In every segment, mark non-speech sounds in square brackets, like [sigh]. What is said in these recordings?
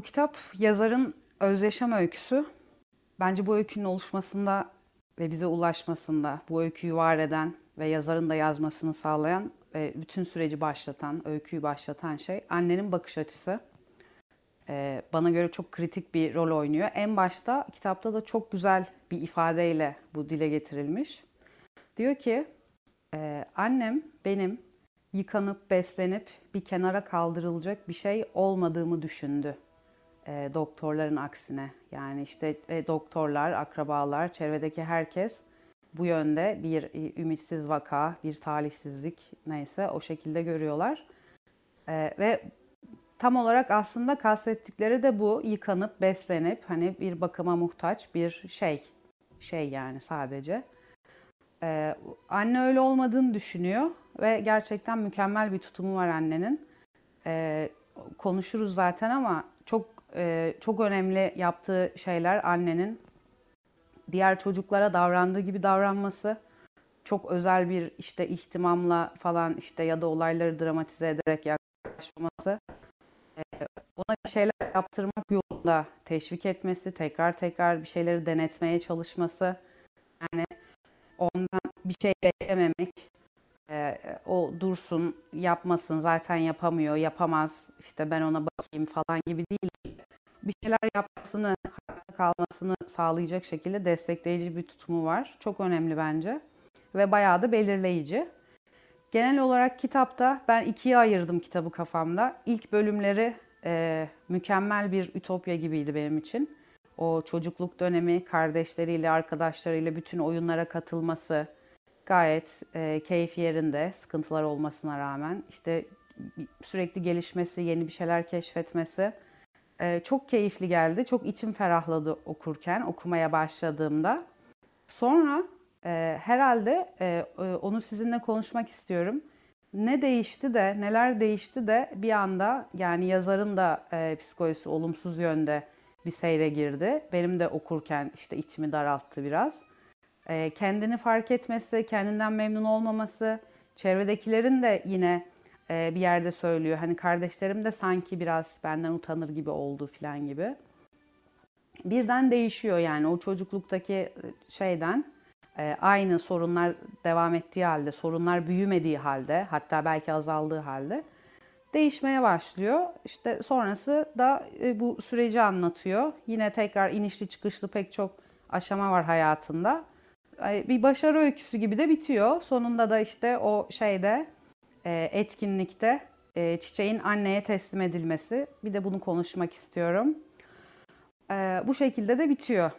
Bu kitap yazarın özyaşam öyküsü. Bence bu öykünün oluşmasında ve bize ulaşmasında, bu öyküyü var eden ve yazarın da yazmasını sağlayan ve bütün süreci başlatan, öyküyü başlatan şey annenin bakış açısı. Ee, bana göre çok kritik bir rol oynuyor. En başta kitapta da çok güzel bir ifadeyle bu dile getirilmiş. Diyor ki, e, annem benim yıkanıp beslenip bir kenara kaldırılacak bir şey olmadığımı düşündü. E, doktorların aksine. Yani işte e, doktorlar, akrabalar, çevredeki herkes bu yönde bir e, ümitsiz vaka, bir talihsizlik neyse o şekilde görüyorlar. E, ve tam olarak aslında kastettikleri de bu yıkanıp beslenip hani bir bakıma muhtaç bir şey. Şey yani sadece. Ee, anne öyle olmadığını düşünüyor ve gerçekten mükemmel bir tutumu var annenin. Ee, konuşuruz zaten ama çok e, çok önemli yaptığı şeyler annenin diğer çocuklara davrandığı gibi davranması, çok özel bir işte ihtimamla falan işte ya da olayları dramatize ederek yaklaşması, e, ona bir şeyler yaptırmak yolunda teşvik etmesi, tekrar tekrar bir şeyleri denetmeye çalışması, yani ondan bir şey beklememek, e, o dursun, yapmasın, zaten yapamıyor, yapamaz, işte ben ona bakayım falan gibi değil. Bir şeyler yapmasını, hayatta kalmasını sağlayacak şekilde destekleyici bir tutumu var. Çok önemli bence ve bayağı da belirleyici. Genel olarak kitapta ben ikiye ayırdım kitabı kafamda. İlk bölümleri e, mükemmel bir ütopya gibiydi benim için. O çocukluk dönemi kardeşleriyle, arkadaşlarıyla bütün oyunlara katılması gayet e, keyif yerinde, sıkıntılar olmasına rağmen. işte sürekli gelişmesi, yeni bir şeyler keşfetmesi e, çok keyifli geldi. Çok içim ferahladı okurken, okumaya başladığımda. Sonra e, herhalde e, e, onu sizinle konuşmak istiyorum. Ne değişti de, neler değişti de bir anda yani yazarın da e, psikolojisi olumsuz yönde bir seyre girdi. Benim de okurken işte içimi daralttı biraz. E, kendini fark etmesi, kendinden memnun olmaması, çevredekilerin de yine e, bir yerde söylüyor. Hani kardeşlerim de sanki biraz benden utanır gibi oldu falan gibi. Birden değişiyor yani o çocukluktaki e, şeyden e, aynı sorunlar devam ettiği halde, sorunlar büyümediği halde, hatta belki azaldığı halde değişmeye başlıyor. İşte sonrası da bu süreci anlatıyor. Yine tekrar inişli çıkışlı pek çok aşama var hayatında. Bir başarı öyküsü gibi de bitiyor. Sonunda da işte o şeyde etkinlikte e, çiçeğin anneye teslim edilmesi. Bir de bunu konuşmak istiyorum. Bu şekilde de bitiyor.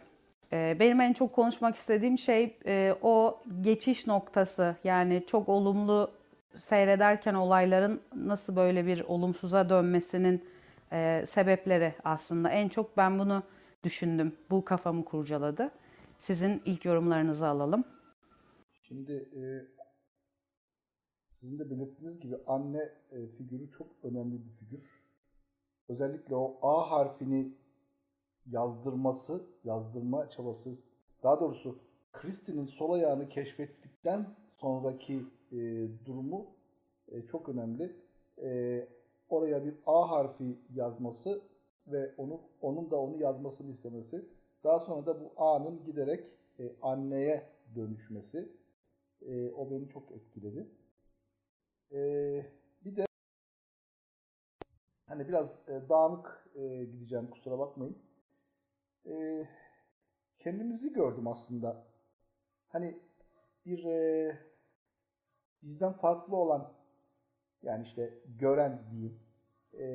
Benim en çok konuşmak istediğim şey o geçiş noktası. Yani çok olumlu seyrederken olayların nasıl böyle bir olumsuza dönmesinin e, sebepleri aslında. En çok ben bunu düşündüm. Bu kafamı kurcaladı. Sizin ilk yorumlarınızı alalım. Şimdi e, sizin de belirttiğiniz gibi anne e, figürü çok önemli bir figür. Özellikle o A harfini yazdırması, yazdırma çabası, daha doğrusu Kristin'in sol ayağını keşfettikten sonraki e, durumu e, çok önemli. E, oraya bir A harfi yazması ve onu onun da onu yazmasını istemesi. Daha sonra da bu A'nın giderek e, anneye dönüşmesi. E, o beni çok etkiledi. E, bir de hani biraz e, dağınık e, gideceğim kusura bakmayın. E, kendimizi gördüm aslında. Hani bir e, bizden farklı olan yani işte gören diyeyim e,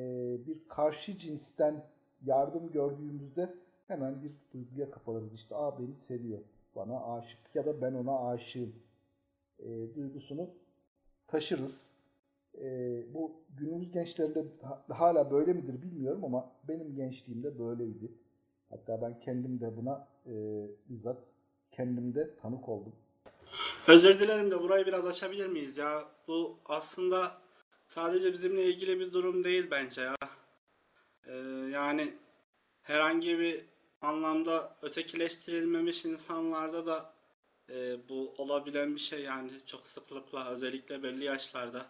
bir karşı cinsten yardım gördüğümüzde hemen bir duyguya kapılırız. İşte Aa beni seviyor, bana aşık ya da ben ona aşığım e, duygusunu taşırız. E, bu günümüz gençlerinde hala böyle midir bilmiyorum ama benim gençliğimde böyleydi. Hatta ben kendim de buna e, bizzat kendimde tanık oldum. Özür dilerim de burayı biraz açabilir miyiz ya? Bu aslında sadece bizimle ilgili bir durum değil bence ya. Ee, yani herhangi bir anlamda ötekileştirilmemiş insanlarda da e, bu olabilen bir şey yani çok sıklıkla özellikle belli yaşlarda.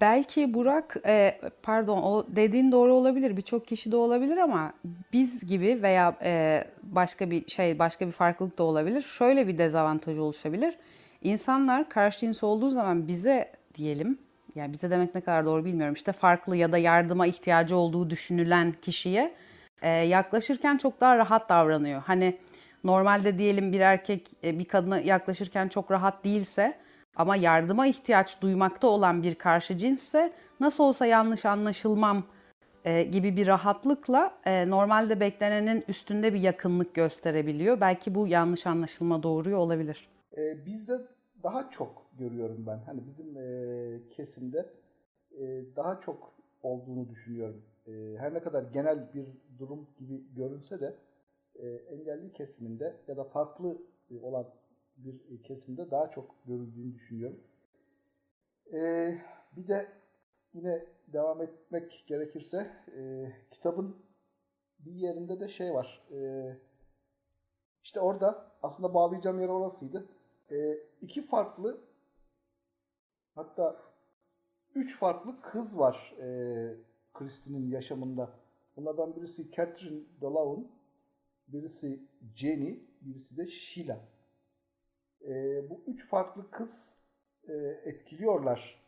Belki Burak, e, pardon, o dediğin doğru olabilir. Birçok kişi de olabilir ama biz gibi veya e, başka bir şey, başka bir farklılık da olabilir. Şöyle bir dezavantaj oluşabilir. İnsanlar karşı cins olduğu zaman bize diyelim, yani bize demek ne kadar doğru bilmiyorum. İşte farklı ya da yardıma ihtiyacı olduğu düşünülen kişiye e, yaklaşırken çok daha rahat davranıyor. Hani normalde diyelim bir erkek e, bir kadına yaklaşırken çok rahat değilse ama yardıma ihtiyaç duymakta olan bir karşı cinsse nasıl olsa yanlış anlaşılmam e, gibi bir rahatlıkla e, normalde beklenenin üstünde bir yakınlık gösterebiliyor. Belki bu yanlış anlaşılma doğuruyor olabilir. Bizde daha çok görüyorum ben. Hani bizim kesimde daha çok olduğunu düşünüyorum. Her ne kadar genel bir durum gibi görünse de e, engelli kesiminde ya da farklı e, olan bir kesimde daha çok görüldüğünü düşünüyorum. E, bir de yine devam etmek gerekirse e, kitabın bir yerinde de şey var. E, işte orada aslında bağlayacağım yer orasıydı. E, iki farklı hatta üç farklı kız var e, Christie'nin yaşamında. Bunlardan birisi Catherine Delaune, birisi Jenny, birisi de Sheila. E, bu üç farklı kız e, etkiliyorlar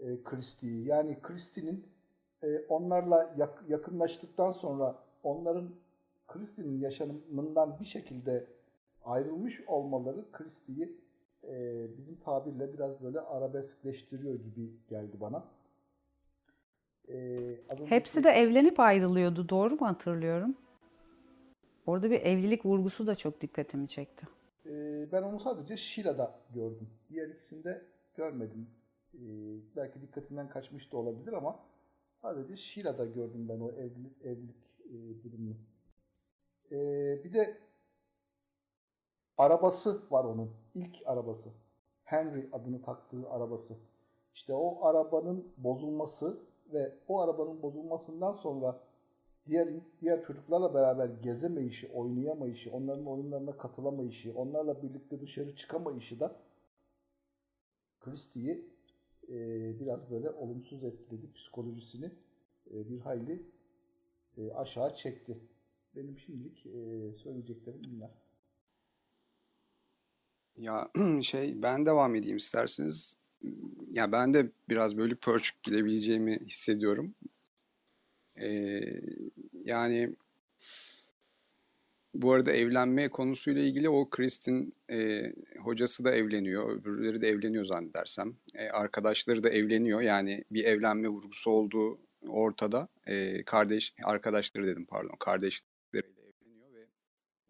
e, Christie'yi. Yani Christie'nin e, onlarla yak, yakınlaştıktan sonra onların Christie'nin yaşamından bir şekilde ayrılmış olmaları Christie'yi e, bizim tabirle biraz böyle arabeskleştiriyor gibi geldi bana. E, Hepsi de evlenip ayrılıyordu. Doğru mu hatırlıyorum? Orada bir evlilik vurgusu da çok dikkatimi çekti. E, ben onu sadece Sheila'da gördüm. Diğer ikisinde görmedim. E, belki dikkatinden kaçmış da olabilir ama sadece Sheila'da gördüm ben o evlilik, evlilik e, durumunu. E, bir de arabası var onun. İlk arabası. Henry adını taktığı arabası. İşte o arabanın bozulması ve o arabanın bozulmasından sonra diğer diğer çocuklarla beraber gezemayışı, oynayamayışı, onların oyunlarına katılamayışı, onlarla birlikte dışarı çıkamayışı da Christie'yi e, biraz böyle olumsuz etkiledi. Psikolojisini e, bir hayli e, aşağı çekti. Benim şimdilik e, söyleyeceklerim bunlar. Ya [clears throat] şey ben devam edeyim isterseniz. Ya ben de biraz bölük pörçük gidebileceğimi hissediyorum. Ee, yani bu arada evlenme konusuyla ilgili o Kristin e, hocası da evleniyor. Öbürleri de evleniyor zannedersem. E, arkadaşları da evleniyor. Yani bir evlenme vurgusu olduğu ortada. E, kardeş arkadaşları dedim pardon. Kardeşleriyle evleniyor ve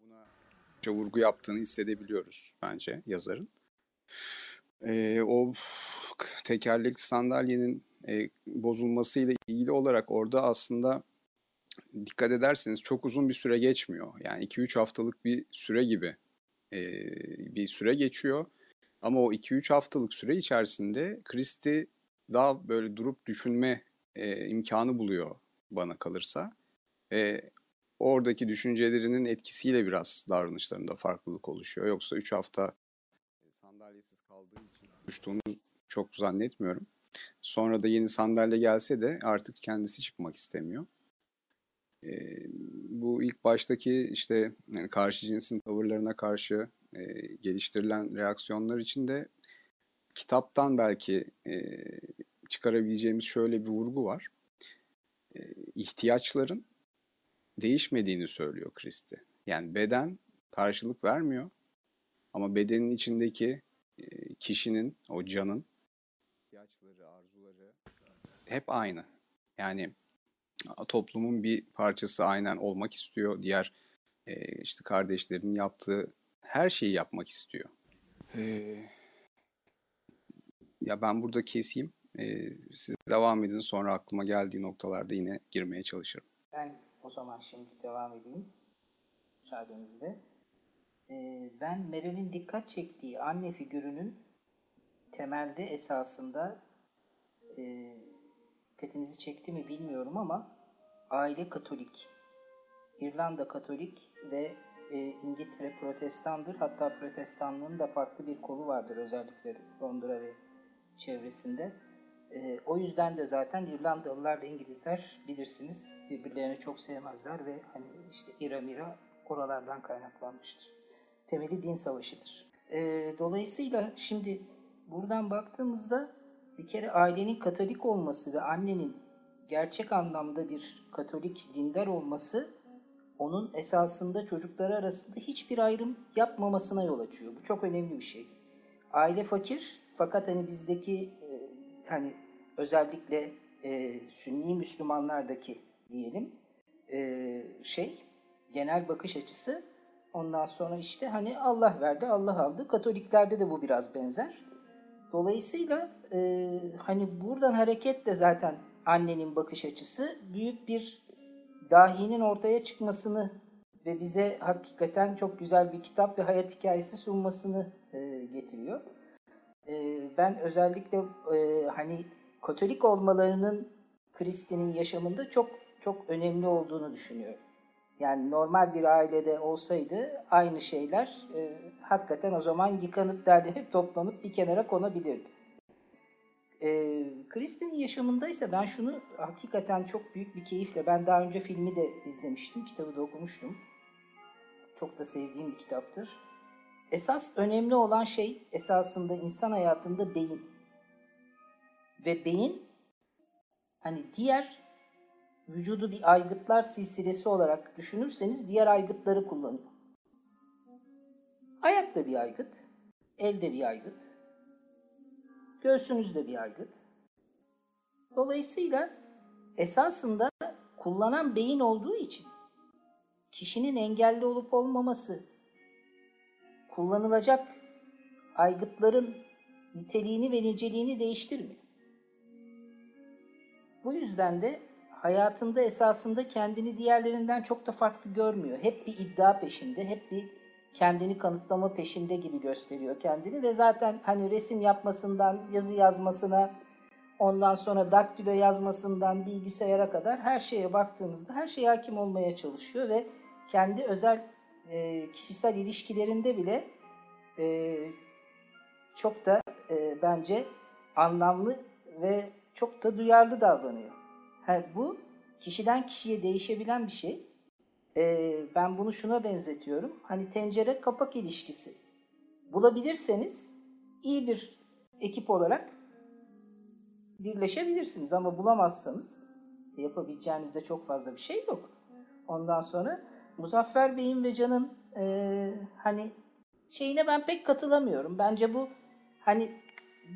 buna vurgu yaptığını hissedebiliyoruz bence yazarın. E, o tekerlekli sandalyenin e, bozulmasıyla ilgili olarak orada aslında dikkat ederseniz çok uzun bir süre geçmiyor. Yani 2-3 haftalık bir süre gibi e, bir süre geçiyor. Ama o 2-3 haftalık süre içerisinde Christie daha böyle durup düşünme e, imkanı buluyor bana kalırsa. E, oradaki düşüncelerinin etkisiyle biraz davranışlarında farklılık oluşuyor. Yoksa 3 hafta sandalyesiz kaldığı için düştüğünü çok zannetmiyorum. Sonra da yeni sandalye gelse de artık kendisi çıkmak istemiyor. E, bu ilk baştaki işte yani karşı cinsin tavırlarına karşı e, geliştirilen reaksiyonlar için de kitaptan belki e, çıkarabileceğimiz şöyle bir vurgu var. E, ihtiyaçların değişmediğini söylüyor Christie. Yani beden karşılık vermiyor ama bedenin içindeki e, kişinin, o canın hep aynı. Yani toplumun bir parçası aynen olmak istiyor. Diğer e, işte kardeşlerinin yaptığı her şeyi yapmak istiyor. E, ya ben burada keseyim. E, siz devam edin sonra aklıma geldiği noktalarda yine girmeye çalışırım. Ben o zaman şimdi devam edeyim. Müsaadenizle. E, ben Meral'in dikkat çektiği anne figürünün temelde esasında e, dikkatinizi çekti mi bilmiyorum ama aile Katolik. İrlanda Katolik ve e, İngiltere Protestandır. Hatta Protestanlığın da farklı bir kolu vardır özellikle Londra ve çevresinde. E, o yüzden de zaten İrlandalılarla İngilizler bilirsiniz birbirlerini çok sevmezler ve hani işte İra Mira oralardan kaynaklanmıştır. Temeli din savaşıdır. E, dolayısıyla şimdi buradan baktığımızda bir kere ailenin Katolik olması ve annenin gerçek anlamda bir Katolik dindar olması onun esasında çocukları arasında hiçbir ayrım yapmamasına yol açıyor. Bu çok önemli bir şey. Aile fakir fakat hani bizdeki e, hani özellikle e, Sünni Müslümanlardaki diyelim e, şey genel bakış açısı ondan sonra işte hani Allah verdi Allah aldı. Katoliklerde de bu biraz benzer. Dolayısıyla e, hani buradan hareketle zaten annenin bakış açısı büyük bir dahinin ortaya çıkmasını ve bize hakikaten çok güzel bir kitap ve hayat hikayesi sunmasını e, getiriyor. E, ben özellikle e, hani Katolik olmalarının Kristin'in yaşamında çok çok önemli olduğunu düşünüyorum. Yani normal bir ailede olsaydı aynı şeyler e, hakikaten o zaman yıkanıp derlenip [laughs] toplanıp bir kenara konabilirdi. E, Kristin'in yaşamında ise ben şunu hakikaten çok büyük bir keyifle, ben daha önce filmi de izlemiştim, kitabı da okumuştum. Çok da sevdiğim bir kitaptır. Esas önemli olan şey esasında insan hayatında beyin. Ve beyin hani diğer vücudu bir aygıtlar silsilesi olarak düşünürseniz diğer aygıtları kullanıyor. Ayak da bir aygıt, el de bir aygıt, göğsünüz de bir aygıt. Dolayısıyla esasında kullanan beyin olduğu için kişinin engelli olup olmaması, kullanılacak aygıtların niteliğini ve niceliğini değiştirmiyor. Bu yüzden de hayatında esasında kendini diğerlerinden çok da farklı görmüyor. Hep bir iddia peşinde, hep bir kendini kanıtlama peşinde gibi gösteriyor kendini ve zaten hani resim yapmasından yazı yazmasına ondan sonra daktilo yazmasından bilgisayara kadar her şeye baktığımızda her şeye hakim olmaya çalışıyor ve kendi özel e, kişisel ilişkilerinde bile e, çok da e, bence anlamlı ve çok da duyarlı davranıyor. Bu kişiden kişiye değişebilen bir şey. Ee, ben bunu şuna benzetiyorum. Hani tencere kapak ilişkisi. Bulabilirseniz iyi bir ekip olarak birleşebilirsiniz ama bulamazsanız yapabileceğiniz de çok fazla bir şey yok. Ondan sonra Muzaffer Bey'in ve Can'ın e, hani şeyine ben pek katılamıyorum. Bence bu hani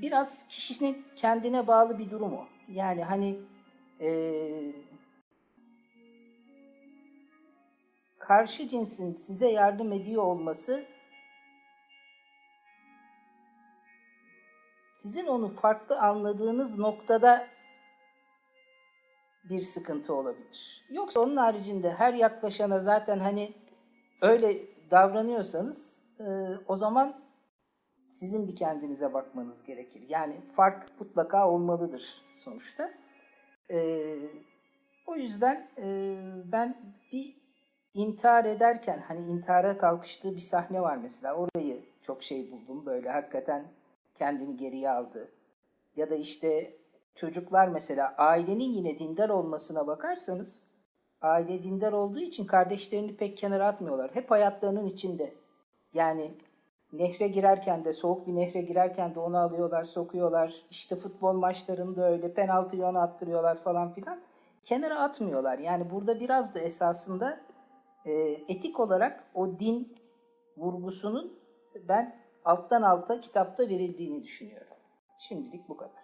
biraz kişinin kendine bağlı bir durum o. Yani hani e, karşı cinsin size yardım ediyor olması sizin onu farklı anladığınız noktada bir sıkıntı olabilir. Yoksa onun haricinde her yaklaşana zaten hani öyle davranıyorsanız e, o zaman sizin bir kendinize bakmanız gerekir. Yani fark mutlaka olmalıdır sonuçta. O yüzden e, ben bir intihar ederken hani intihara kalkıştığı bir sahne var mesela. Orayı çok şey buldum böyle hakikaten kendini geriye aldı. Ya da işte çocuklar mesela ailenin yine dindar olmasına bakarsanız aile dindar olduğu için kardeşlerini pek kenara atmıyorlar. Hep hayatlarının içinde. Yani nehre girerken de soğuk bir nehre girerken de onu alıyorlar, sokuyorlar. İşte futbol maçlarında öyle penaltıyı ona attırıyorlar falan filan. Kenara atmıyorlar. Yani burada biraz da esasında e, etik olarak o din vurgusunun ben alttan alta kitapta verildiğini düşünüyorum. Şimdilik bu kadar.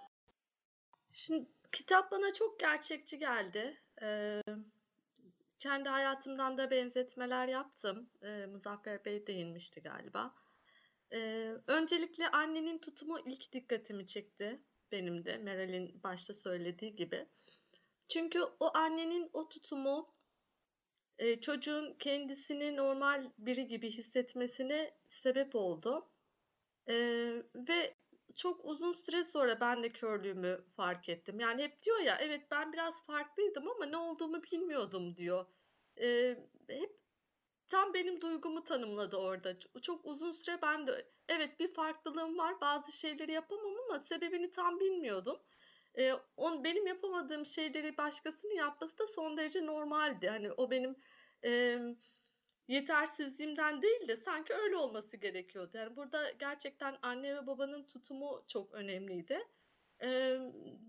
Şimdi kitap bana çok gerçekçi geldi. Ee, kendi hayatımdan da benzetmeler yaptım. Ee, Muzaffer Bey değinmişti galiba. Ee, öncelikle annenin tutumu ilk dikkatimi çekti. Benim de Meral'in başta söylediği gibi. Çünkü o annenin o tutumu e, çocuğun kendisini normal biri gibi hissetmesine sebep oldu. E, ve çok uzun süre sonra ben de körlüğümü fark ettim. Yani hep diyor ya evet ben biraz farklıydım ama ne olduğumu bilmiyordum diyor. E, hep tam benim duygumu tanımladı orada. Çok uzun süre ben de evet bir farklılığım var bazı şeyleri yapamam ama sebebini tam bilmiyordum. e, on, benim yapamadığım şeyleri başkasının yapması da son derece normaldi. Hani o benim e, yetersizliğimden değil de sanki öyle olması gerekiyordu. Yani burada gerçekten anne ve babanın tutumu çok önemliydi. E,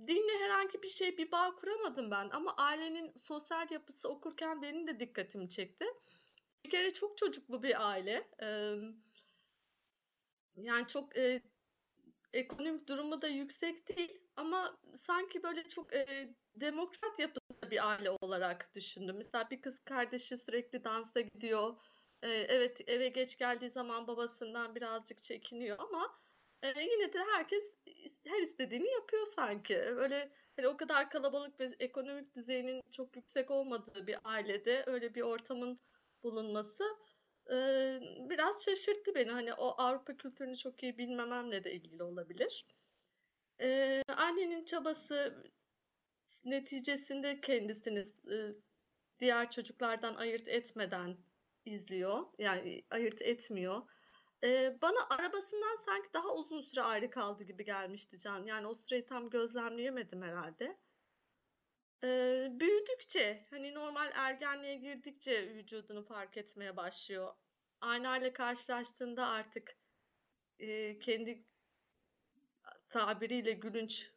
dinle herhangi bir şey, bir bağ kuramadım ben ama ailenin sosyal yapısı okurken benim de dikkatimi çekti. Bir kere çok çocuklu bir aile. Yani çok e, ekonomik durumu da yüksek değil ama sanki böyle çok e, demokrat yapıda bir aile olarak düşündüm. Mesela bir kız kardeşi sürekli dansa gidiyor. E, evet eve geç geldiği zaman babasından birazcık çekiniyor ama e, yine de herkes her istediğini yapıyor sanki. Öyle hani o kadar kalabalık ve ekonomik düzeyinin çok yüksek olmadığı bir ailede öyle bir ortamın bulunması e, biraz şaşırttı beni. Hani o Avrupa kültürünü çok iyi bilmememle de ilgili olabilir. E, annenin çabası neticesinde kendisini e, diğer çocuklardan ayırt etmeden izliyor. Yani ayırt etmiyor. E, bana arabasından sanki daha uzun süre ayrı kaldı gibi gelmişti Can. Yani o süreyi tam gözlemleyemedim herhalde. E, büyüdükçe hani normal ergenliğe girdikçe vücudunu fark etmeye başlıyor. Aynayla karşılaştığında artık e, kendi tabiriyle gülünç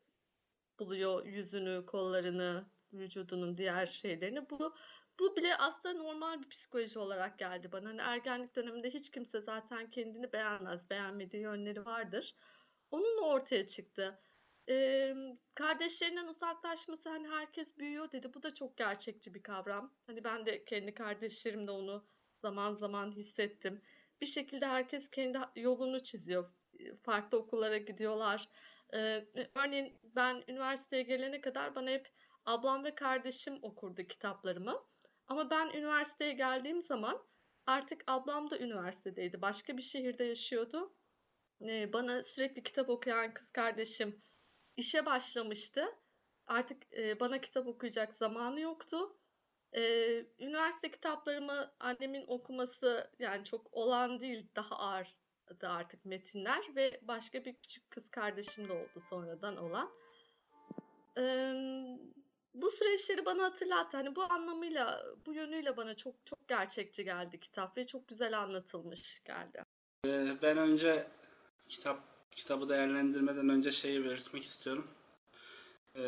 buluyor yüzünü, kollarını, vücudunun diğer şeylerini. Bu bu bile aslında normal bir psikoloji olarak geldi bana. Hani ergenlik döneminde hiç kimse zaten kendini beğenmez. Beğenmediği yönleri vardır. Onunla ortaya çıktı. Ee, kardeşlerinden uzaklaşması hani herkes büyüyor dedi. Bu da çok gerçekçi bir kavram. Hani ben de kendi kardeşlerimde onu zaman zaman hissettim. Bir şekilde herkes kendi yolunu çiziyor. Farklı okullara gidiyorlar. Ee, örneğin ben üniversiteye gelene kadar bana hep ablam ve kardeşim okurdu kitaplarımı. Ama ben üniversiteye geldiğim zaman artık ablam da üniversitedeydi. Başka bir şehirde yaşıyordu. Ee, bana sürekli kitap okuyan kız kardeşim işe başlamıştı. Artık e, bana kitap okuyacak zamanı yoktu. Ee, üniversite kitaplarımı annemin okuması yani çok olan değil daha ağırdı artık metinler ve başka bir küçük kız kardeşim de oldu sonradan olan. Ee, bu süreçleri bana hatırlattı. Hani bu anlamıyla, bu yönüyle bana çok çok gerçekçi geldi kitap ve çok güzel anlatılmış geldi. Ben önce kitap kitabı değerlendirmeden önce şeyi belirtmek istiyorum. Ee,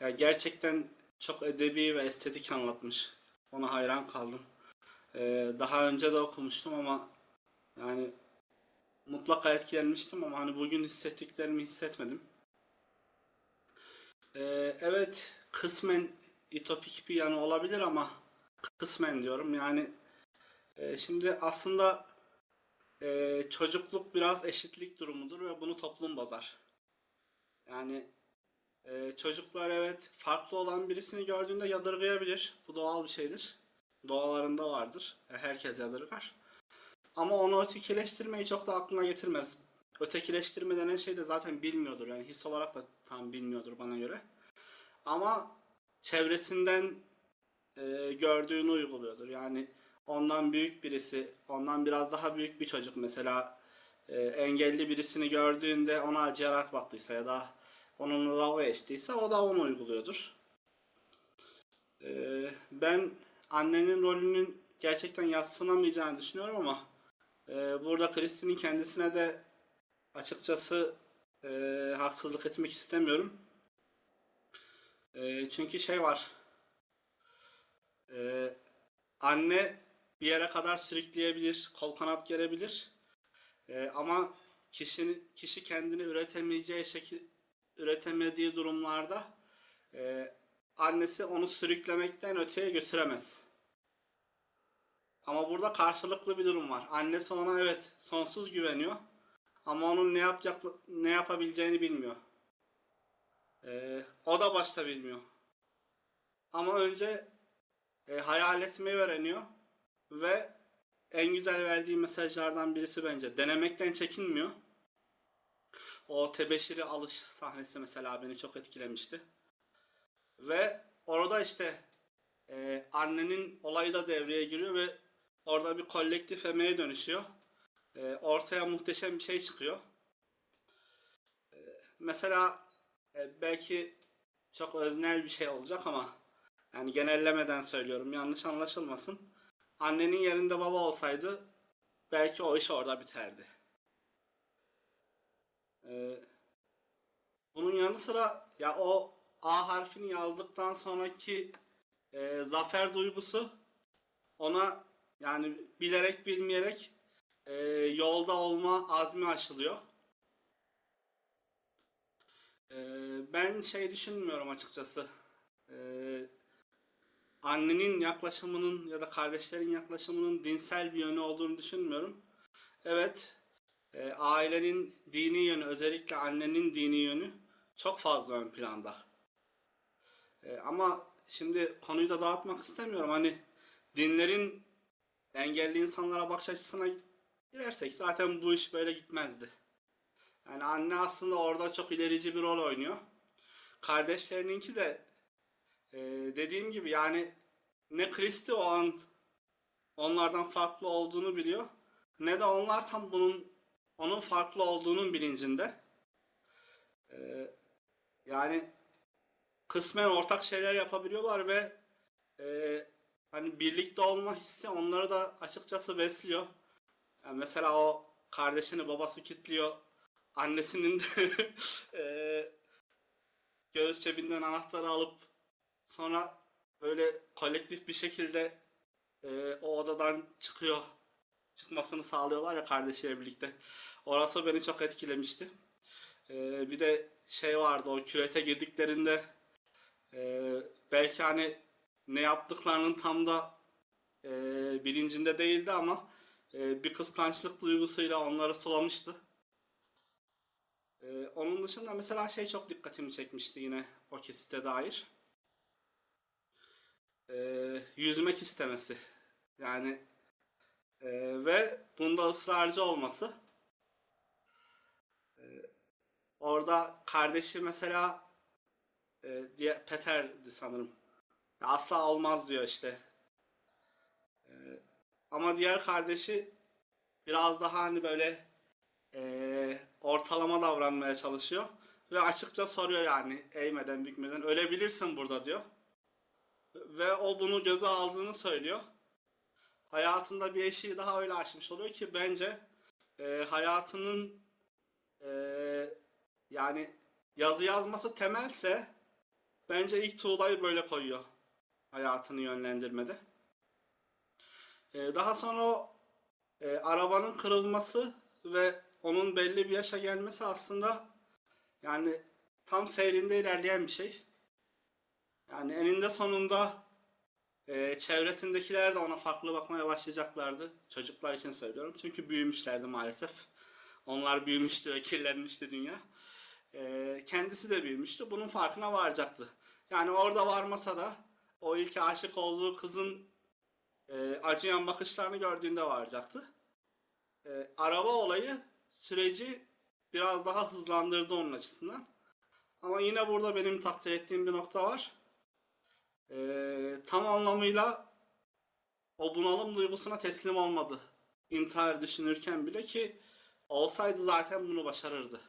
ya gerçekten çok edebi ve estetik anlatmış. Ona hayran kaldım. Ee, daha önce de okumuştum ama yani mutlaka etkilenmiştim ama hani bugün hissettiklerimi hissetmedim. Ee, evet kısmen itopik bir yanı olabilir ama kısmen diyorum yani e, şimdi aslında e, çocukluk biraz eşitlik durumudur ve bunu toplum bozar. Yani e, çocuklar evet farklı olan birisini gördüğünde yadırgayabilir. Bu doğal bir şeydir. Doğalarında vardır. E, herkes yadırgar. Ama onu ötekileştirmeyi çok da aklına getirmez. Ötekileştirme denen şey de zaten bilmiyordur. Yani his olarak da tam bilmiyordur bana göre. Ama çevresinden e, gördüğünü uyguluyordur. Yani ondan büyük birisi, ondan biraz daha büyük bir çocuk mesela e, engelli birisini gördüğünde ona acıyarak baktıysa ya da onunla dalga geçtiyse o da onu uyguluyordur. E, ben annenin rolünün gerçekten yatsınamayacağını düşünüyorum ama e, burada Kristin'in kendisine de açıkçası e, haksızlık etmek istemiyorum. E, çünkü şey var. E, anne bir yere kadar sürükleyebilir, kol kanat gerebilir. E, ama kişinin kişi kendini üretemeyeceği şekil üretemediği durumlarda e, annesi onu sürüklemekten öteye götüremez. Ama burada karşılıklı bir durum var. Annesi ona evet sonsuz güveniyor. Ama onun ne yapacak ne yapabileceğini bilmiyor. Ee, o da başta bilmiyor. Ama önce e, hayal etmeyi öğreniyor ve en güzel verdiği mesajlardan birisi bence denemekten çekinmiyor. O tebeşiri alış sahnesi mesela beni çok etkilemişti. Ve orada işte e, annenin olayı da devreye giriyor ve orada bir kolektif emeğe dönüşüyor. E, ortaya muhteşem bir şey çıkıyor. E, mesela e, belki çok öznel bir şey olacak ama yani genellemeden söylüyorum yanlış anlaşılmasın. Annenin yerinde baba olsaydı belki o iş orada biterdi. Ee, bunun yanı sıra ya o A harfini yazdıktan sonraki e, zafer duygusu ona yani bilerek bilmeyerek e, yolda olma azmi aşılıyor. E, ben şey düşünmüyorum açıkçası. E, annenin yaklaşımının ya da kardeşlerin yaklaşımının dinsel bir yönü olduğunu düşünmüyorum. Evet, e, ailenin dini yönü, özellikle annenin dini yönü çok fazla ön planda. E, ama şimdi konuyu da dağıtmak istemiyorum. Hani dinlerin engelli insanlara bakış açısına girersek zaten bu iş böyle gitmezdi. Yani anne aslında orada çok ilerici bir rol oynuyor. Kardeşlerininki de e, dediğim gibi yani ne Kristi o an onlardan farklı olduğunu biliyor ne de onlar tam bunun onun farklı olduğunun bilincinde. E, yani kısmen ortak şeyler yapabiliyorlar ve e, hani birlikte olma hissi onları da açıkçası besliyor. Yani mesela o kardeşini babası kitliyor. Annesinin de [laughs] e, göğüs cebinden anahtarı alıp sonra böyle kolektif bir şekilde e, o odadan çıkıyor. Çıkmasını sağlıyorlar ya kardeşiyle birlikte. Orası beni çok etkilemişti. E, bir de şey vardı o küvete girdiklerinde e, belki hani ne yaptıklarının tam da e, bilincinde değildi ama e, bir kıskançlık duygusuyla onları sulamıştı. E, onun dışında mesela şey çok dikkatimi çekmişti yine o kesite dair. E, yüzmek istemesi. Yani e, ve bunda ısrarcı olması. E, orada kardeşi mesela e, diye Peter'di sanırım. Asla olmaz diyor işte. E, ama diğer kardeşi biraz daha hani böyle e, ortalama davranmaya çalışıyor. Ve açıkça soruyor yani eğmeden bükmeden ölebilirsin burada diyor. Ve o bunu göze aldığını söylüyor. Hayatında bir eşiği daha öyle aşmış oluyor ki bence e, hayatının e, yani yazı yazması temelse bence ilk tuğlayı böyle koyuyor hayatını yönlendirmede. E, daha sonra o e, arabanın kırılması ve onun belli bir yaşa gelmesi aslında yani tam seyrinde ilerleyen bir şey. Yani eninde sonunda e, çevresindekiler de ona farklı bakmaya başlayacaklardı. Çocuklar için söylüyorum. Çünkü büyümüşlerdi maalesef. Onlar büyümüştü ve kirlenmişti dünya. E, kendisi de büyümüştü. Bunun farkına varacaktı. Yani orada varmasa da o ilk aşık olduğu kızın e, acıyan bakışlarını gördüğünde varacaktı. E, araba olayı süreci biraz daha hızlandırdı onun açısından. Ama yine burada benim takdir ettiğim bir nokta var. Ee, tam anlamıyla o bunalım duygusuna teslim olmadı. İntihar düşünürken bile ki olsaydı zaten bunu başarırdı.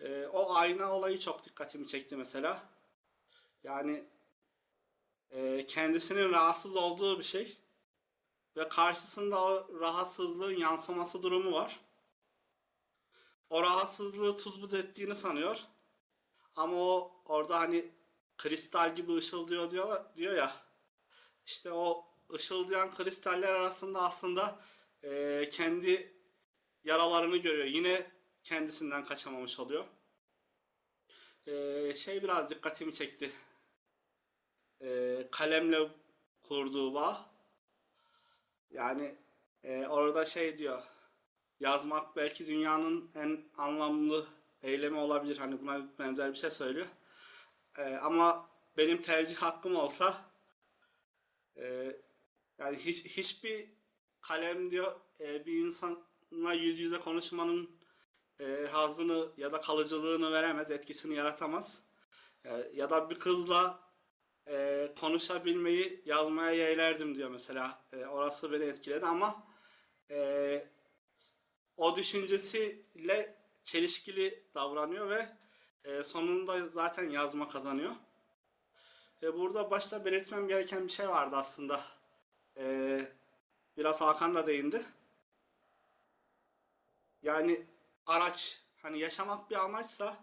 Ee, o ayna olayı çok dikkatimi çekti mesela. Yani e, kendisinin rahatsız olduğu bir şey ve karşısında o rahatsızlığın yansıması durumu var. O rahatsızlığı tuz buz ettiğini sanıyor. Ama o orada hani kristal gibi ışıldıyor diyor, diyor ya. İşte o ışıldayan kristaller arasında aslında e, kendi yaralarını görüyor. Yine kendisinden kaçamamış oluyor. E, şey biraz dikkatimi çekti. E, kalemle kurduğu bağ. Yani e, orada şey diyor. Yazmak belki dünyanın en anlamlı eylemi olabilir. Hani buna benzer bir şey söylüyor. Ee, ama benim tercih hakkım olsa e, yani hiç hiçbir kalem diyor e, bir insanla yüz yüze konuşmanın e, hazını ya da kalıcılığını veremez, etkisini yaratamaz. E, ya da bir kızla e, konuşabilmeyi yazmaya yeğlerdim diyor mesela. E, orası beni etkiledi ama e, o düşüncesiyle çelişkili davranıyor ve e, sonunda zaten yazma kazanıyor. E, burada başta belirtmem gereken bir şey vardı aslında. E, biraz Hakan da değindi. Yani araç hani yaşamak bir amaçsa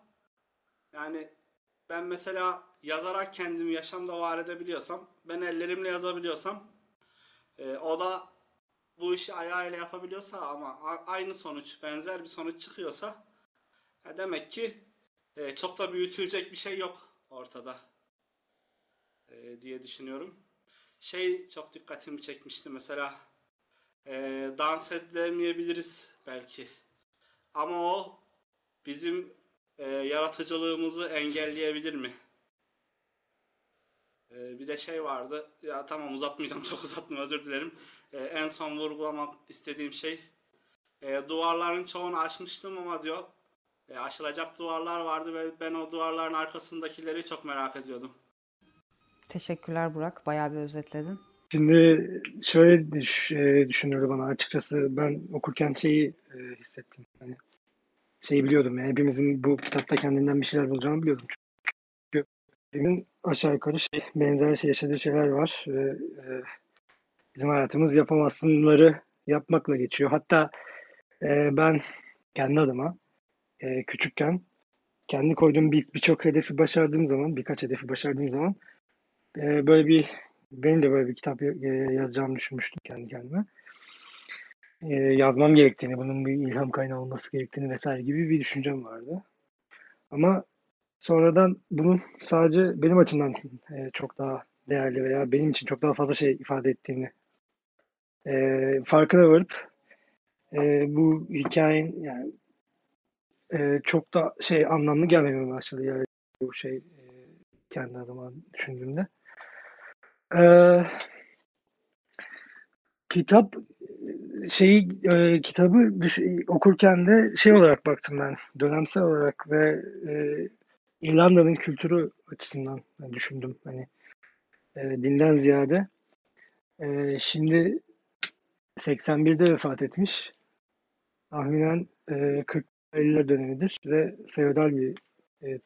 yani ben mesela yazarak kendimi yaşamda var edebiliyorsam ben ellerimle yazabiliyorsam e, o da bu işi ayağıyla yapabiliyorsa ama aynı sonuç benzer bir sonuç çıkıyorsa ya demek ki e, çok da büyütülecek bir şey yok ortada e, diye düşünüyorum. Şey çok dikkatimi çekmişti mesela e, dans edemeyebiliriz belki ama o bizim e, yaratıcılığımızı engelleyebilir mi? E, bir de şey vardı. Ya tamam uzatmayacağım [laughs] çok uzattım özür dilerim. E, en son vurgulamak istediğim şey e, duvarların çoğunu aşmıştım ama diyor e, aşılacak duvarlar vardı ve ben o duvarların arkasındakileri çok merak ediyordum. Teşekkürler Burak. Bayağı bir özetledin. Şimdi şöyle düş, e, düşünüyordu bana açıkçası ben okurken şeyi e, hissettim. Hani şeyi biliyordum yani hepimizin bu kitapta kendinden bir şeyler bulacağını biliyordum. Çünkü hepimizin aşağı yukarı şey, benzer şey yaşadığı şeyler var ve e, bizim hayatımız yapamazsınları yapmakla geçiyor. Hatta e, ben kendi adıma e, küçükken kendi koyduğum bir birçok hedefi başardığım zaman, birkaç hedefi başardığım zaman e, böyle bir benim de böyle bir kitap e, yazacağımı düşünmüştüm kendi kendime. E, yazmam gerektiğini, bunun bir ilham kaynağı olması gerektiğini vesaire gibi bir düşüncem vardı. Ama sonradan bunun sadece benim açımdan e, çok daha değerli veya benim için çok daha fazla şey ifade ettiğini e, farkına varıp e, bu hikayenin yani e, çok da şey anlamlı gelmemeye başladı yani bu şey e, kendi adıma düşündüğümde. Ee, kitap şeyi e, kitabı düş- okurken de şey olarak baktım ben dönemsel olarak ve e, İrlanda'nın kültürü açısından düşündüm hani e, dinden ziyade E, şimdi 81'de vefat etmiş tahminen e, 40-50'ler dönemidir ve feodal bir e,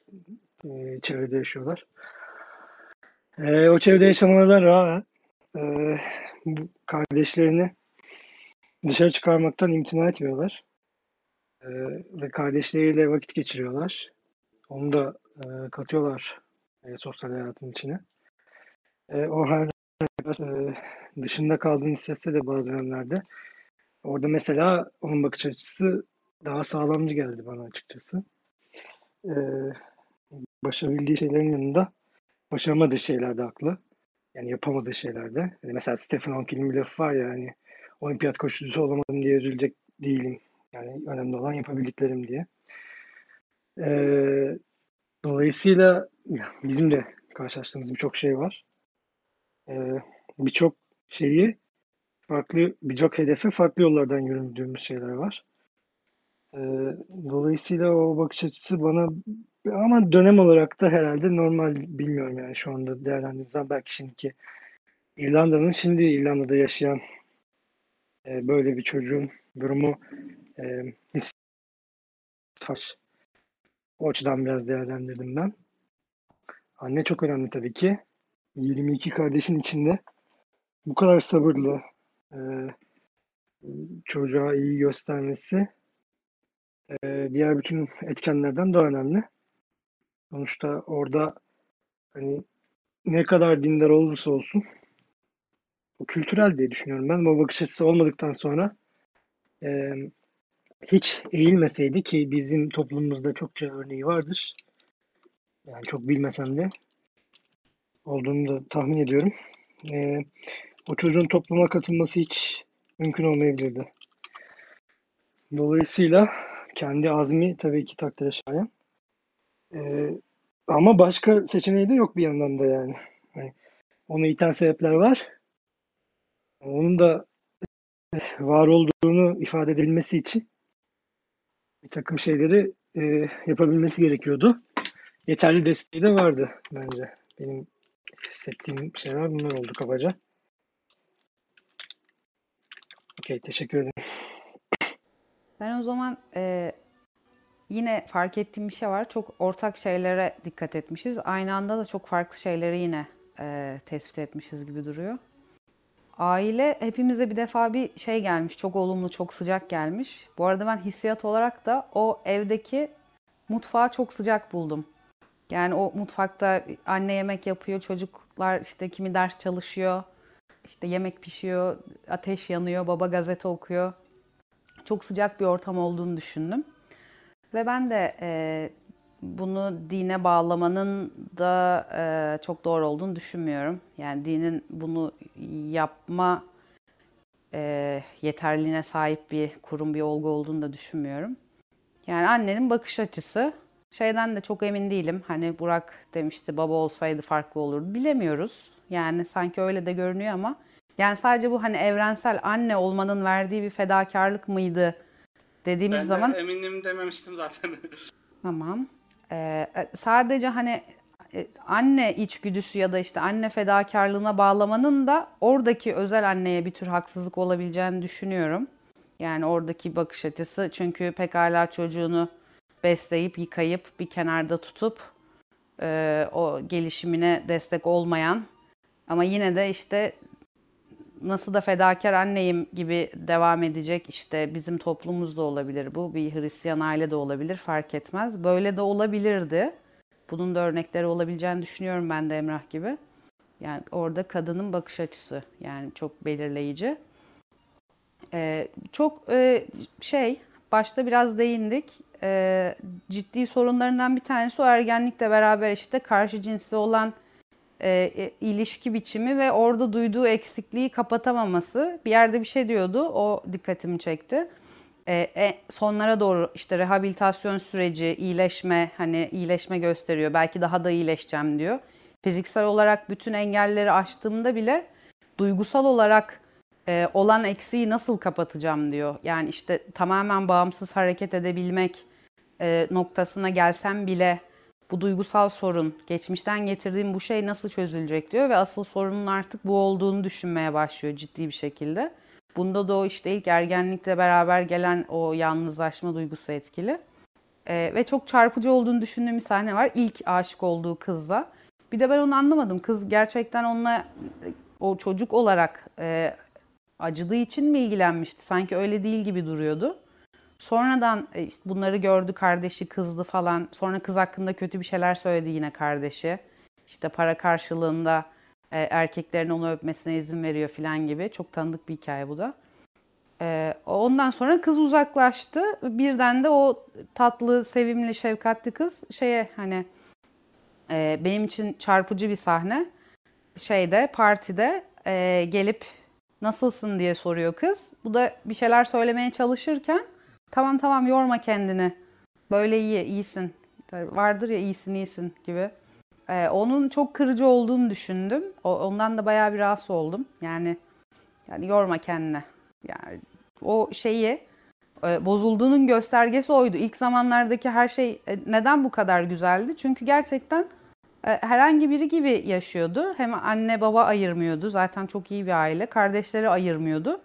e, çevrede yaşıyorlar. E, o çevrede yaşamalarına rağmen e, bu kardeşlerini dışarı çıkarmaktan imtina etmiyorlar. E, ve kardeşleriyle vakit geçiriyorlar. Onu da e, katıyorlar e, sosyal hayatın içine. E, o her e, dışında kaldığını hissetse de bazı dönemlerde orada mesela onun bakış açısı daha sağlamcı geldi bana açıkçası. E, başarabildiği şeylerin yanında başaramadığı şeyler de haklı. Yani yapamadığı şeylerde. Yani mesela Stephen Hawking'in bir lafı var ya hani olimpiyat koşucusu olamadım diye üzülecek değilim. Yani önemli olan yapabildiklerim diye. Ee, dolayısıyla bizim de karşılaştığımız birçok şey var. Ee, birçok şeyi farklı, birçok hedefe farklı yollardan yürüdüğümüz şeyler var. Ee, dolayısıyla o bakış açısı bana ama dönem olarak da herhalde normal bilmiyorum yani şu anda değerlendirdiğim zaman belki şimdiki İrlanda'nın şimdi İrlanda'da yaşayan e, böyle bir çocuğun durumu e, hissediyor. O açıdan biraz değerlendirdim ben. Anne çok önemli tabii ki. 22 kardeşin içinde bu kadar sabırlı e, çocuğa iyi göstermesi e, diğer bütün etkenlerden daha önemli. Sonuçta orada hani ne kadar dindar olursa olsun bu kültürel diye düşünüyorum ben. Bu bakış açısı olmadıktan sonra e, hiç eğilmeseydi ki bizim toplumumuzda çokça örneği vardır. Yani çok bilmesem de olduğunu da tahmin ediyorum. E, o çocuğun topluma katılması hiç mümkün olmayabilirdi. Dolayısıyla kendi azmi tabii ki takdire şayan. Ee, ama başka seçeneği de yok bir yandan da yani. yani onu iten sebepler var. Onun da var olduğunu ifade edebilmesi için bir takım şeyleri e, yapabilmesi gerekiyordu. Yeterli desteği de vardı bence. Benim hissettiğim şeyler bunlar oldu kabaca. Okey, teşekkür ederim. Ben o zaman e, yine fark ettiğim bir şey var. Çok ortak şeylere dikkat etmişiz. Aynı anda da çok farklı şeyleri yine e, tespit etmişiz gibi duruyor. Aile hepimize bir defa bir şey gelmiş. Çok olumlu, çok sıcak gelmiş. Bu arada ben hissiyat olarak da o evdeki mutfağı çok sıcak buldum. Yani o mutfakta anne yemek yapıyor, çocuklar işte kimi ders çalışıyor, işte yemek pişiyor, ateş yanıyor, baba gazete okuyor. Çok sıcak bir ortam olduğunu düşündüm. Ve ben de e, bunu dine bağlamanın da e, çok doğru olduğunu düşünmüyorum. Yani dinin bunu yapma e, yeterliğine sahip bir kurum, bir olgu olduğunu da düşünmüyorum. Yani annenin bakış açısı. Şeyden de çok emin değilim. Hani Burak demişti baba olsaydı farklı olurdu. Bilemiyoruz. Yani sanki öyle de görünüyor ama. Yani sadece bu hani evrensel anne olmanın verdiği bir fedakarlık mıydı dediğimiz Ben zaman de eminim dememiştim zaten. [laughs] Tamam. Ee, sadece hani e, anne içgüdüsü ya da işte anne fedakarlığına bağlamanın da oradaki özel anneye bir tür haksızlık olabileceğini düşünüyorum. Yani oradaki bakış açısı çünkü pekala çocuğunu besleyip yıkayıp bir kenarda tutup e, o gelişimine destek olmayan ama yine de işte nasıl da fedakar anneyim gibi devam edecek işte bizim toplumumuzda olabilir bu. Bir Hristiyan aile de olabilir fark etmez. Böyle de olabilirdi. Bunun da örnekleri olabileceğini düşünüyorum ben de Emrah gibi. Yani orada kadının bakış açısı yani çok belirleyici. Ee, çok e, şey başta biraz değindik. Ee, ciddi sorunlarından bir tanesi o ergenlikle beraber işte karşı cinsli olan e, e, ilişki biçimi ve orada duyduğu eksikliği kapatamaması. Bir yerde bir şey diyordu, o dikkatimi çekti. E, e, sonlara doğru işte rehabilitasyon süreci, iyileşme, hani iyileşme gösteriyor. Belki daha da iyileşeceğim diyor. Fiziksel olarak bütün engelleri aştığımda bile duygusal olarak e, olan eksiği nasıl kapatacağım diyor. Yani işte tamamen bağımsız hareket edebilmek e, noktasına gelsem bile bu duygusal sorun, geçmişten getirdiğim bu şey nasıl çözülecek diyor ve asıl sorunun artık bu olduğunu düşünmeye başlıyor ciddi bir şekilde. Bunda da o işte ilk ergenlikle beraber gelen o yalnızlaşma duygusu etkili. Ee, ve çok çarpıcı olduğunu düşündüğüm bir sahne var. İlk aşık olduğu kızla. Bir de ben onu anlamadım. Kız gerçekten onunla o çocuk olarak e, acıdığı için mi ilgilenmişti? Sanki öyle değil gibi duruyordu. Sonradan e, işte bunları gördü kardeşi kızdı falan. Sonra kız hakkında kötü bir şeyler söyledi yine kardeşi. İşte para karşılığında e, erkeklerin onu öpmesine izin veriyor falan gibi. Çok tanıdık bir hikaye bu da. E, ondan sonra kız uzaklaştı. Birden de o tatlı, sevimli, şefkatli kız şeye hani e, benim için çarpıcı bir sahne. Şeyde partide e, gelip nasılsın diye soruyor kız. Bu da bir şeyler söylemeye çalışırken tamam tamam yorma kendini. Böyle iyi, iyisin. Vardır ya iyisin, iyisin gibi. Ee, onun çok kırıcı olduğunu düşündüm. O, ondan da bayağı bir rahatsız oldum. Yani yani yorma kendini. Yani o şeyi e, bozulduğunun göstergesi oydu. İlk zamanlardaki her şey e, neden bu kadar güzeldi? Çünkü gerçekten e, herhangi biri gibi yaşıyordu. Hem anne baba ayırmıyordu. Zaten çok iyi bir aile. Kardeşleri ayırmıyordu.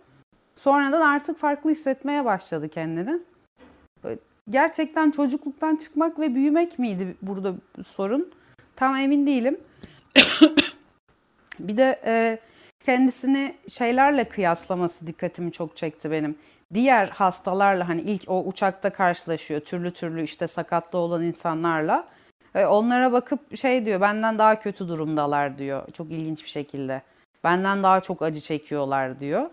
Sonradan artık farklı hissetmeye başladı kendini. Gerçekten çocukluktan çıkmak ve büyümek miydi burada sorun? Tam emin değilim. [coughs] bir de e, kendisini şeylerle kıyaslaması dikkatimi çok çekti benim. Diğer hastalarla hani ilk o uçakta karşılaşıyor türlü türlü işte sakatlı olan insanlarla. E, onlara bakıp şey diyor benden daha kötü durumdalar diyor çok ilginç bir şekilde. Benden daha çok acı çekiyorlar diyor.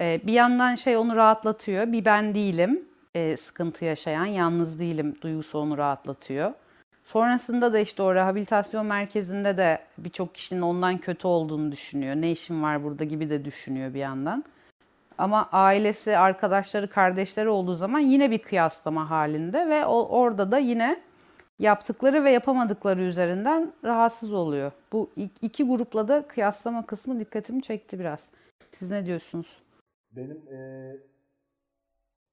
E, bir yandan şey onu rahatlatıyor. Bir ben değilim e, sıkıntı yaşayan, yalnız değilim duygusu onu rahatlatıyor. Sonrasında da işte o rehabilitasyon merkezinde de birçok kişinin ondan kötü olduğunu düşünüyor. Ne işim var burada gibi de düşünüyor bir yandan. Ama ailesi, arkadaşları, kardeşleri olduğu zaman yine bir kıyaslama halinde ve orada da yine yaptıkları ve yapamadıkları üzerinden rahatsız oluyor. Bu iki grupla da kıyaslama kısmı dikkatimi çekti biraz. Siz ne diyorsunuz? Benim e,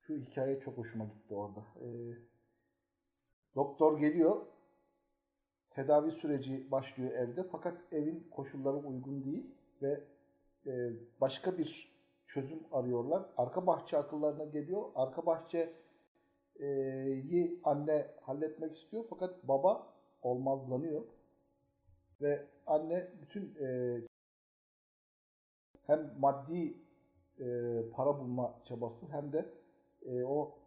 şu hikaye çok hoşuma gitti orada. E, doktor geliyor, tedavi süreci başlıyor evde fakat evin koşulları uygun değil ve e, başka bir çözüm arıyorlar. Arka bahçe akıllarına geliyor. Arka bahçe yi anne halletmek istiyor fakat baba olmazlanıyor ve anne bütün e, hem maddi e, para bulma çabası hem de e, o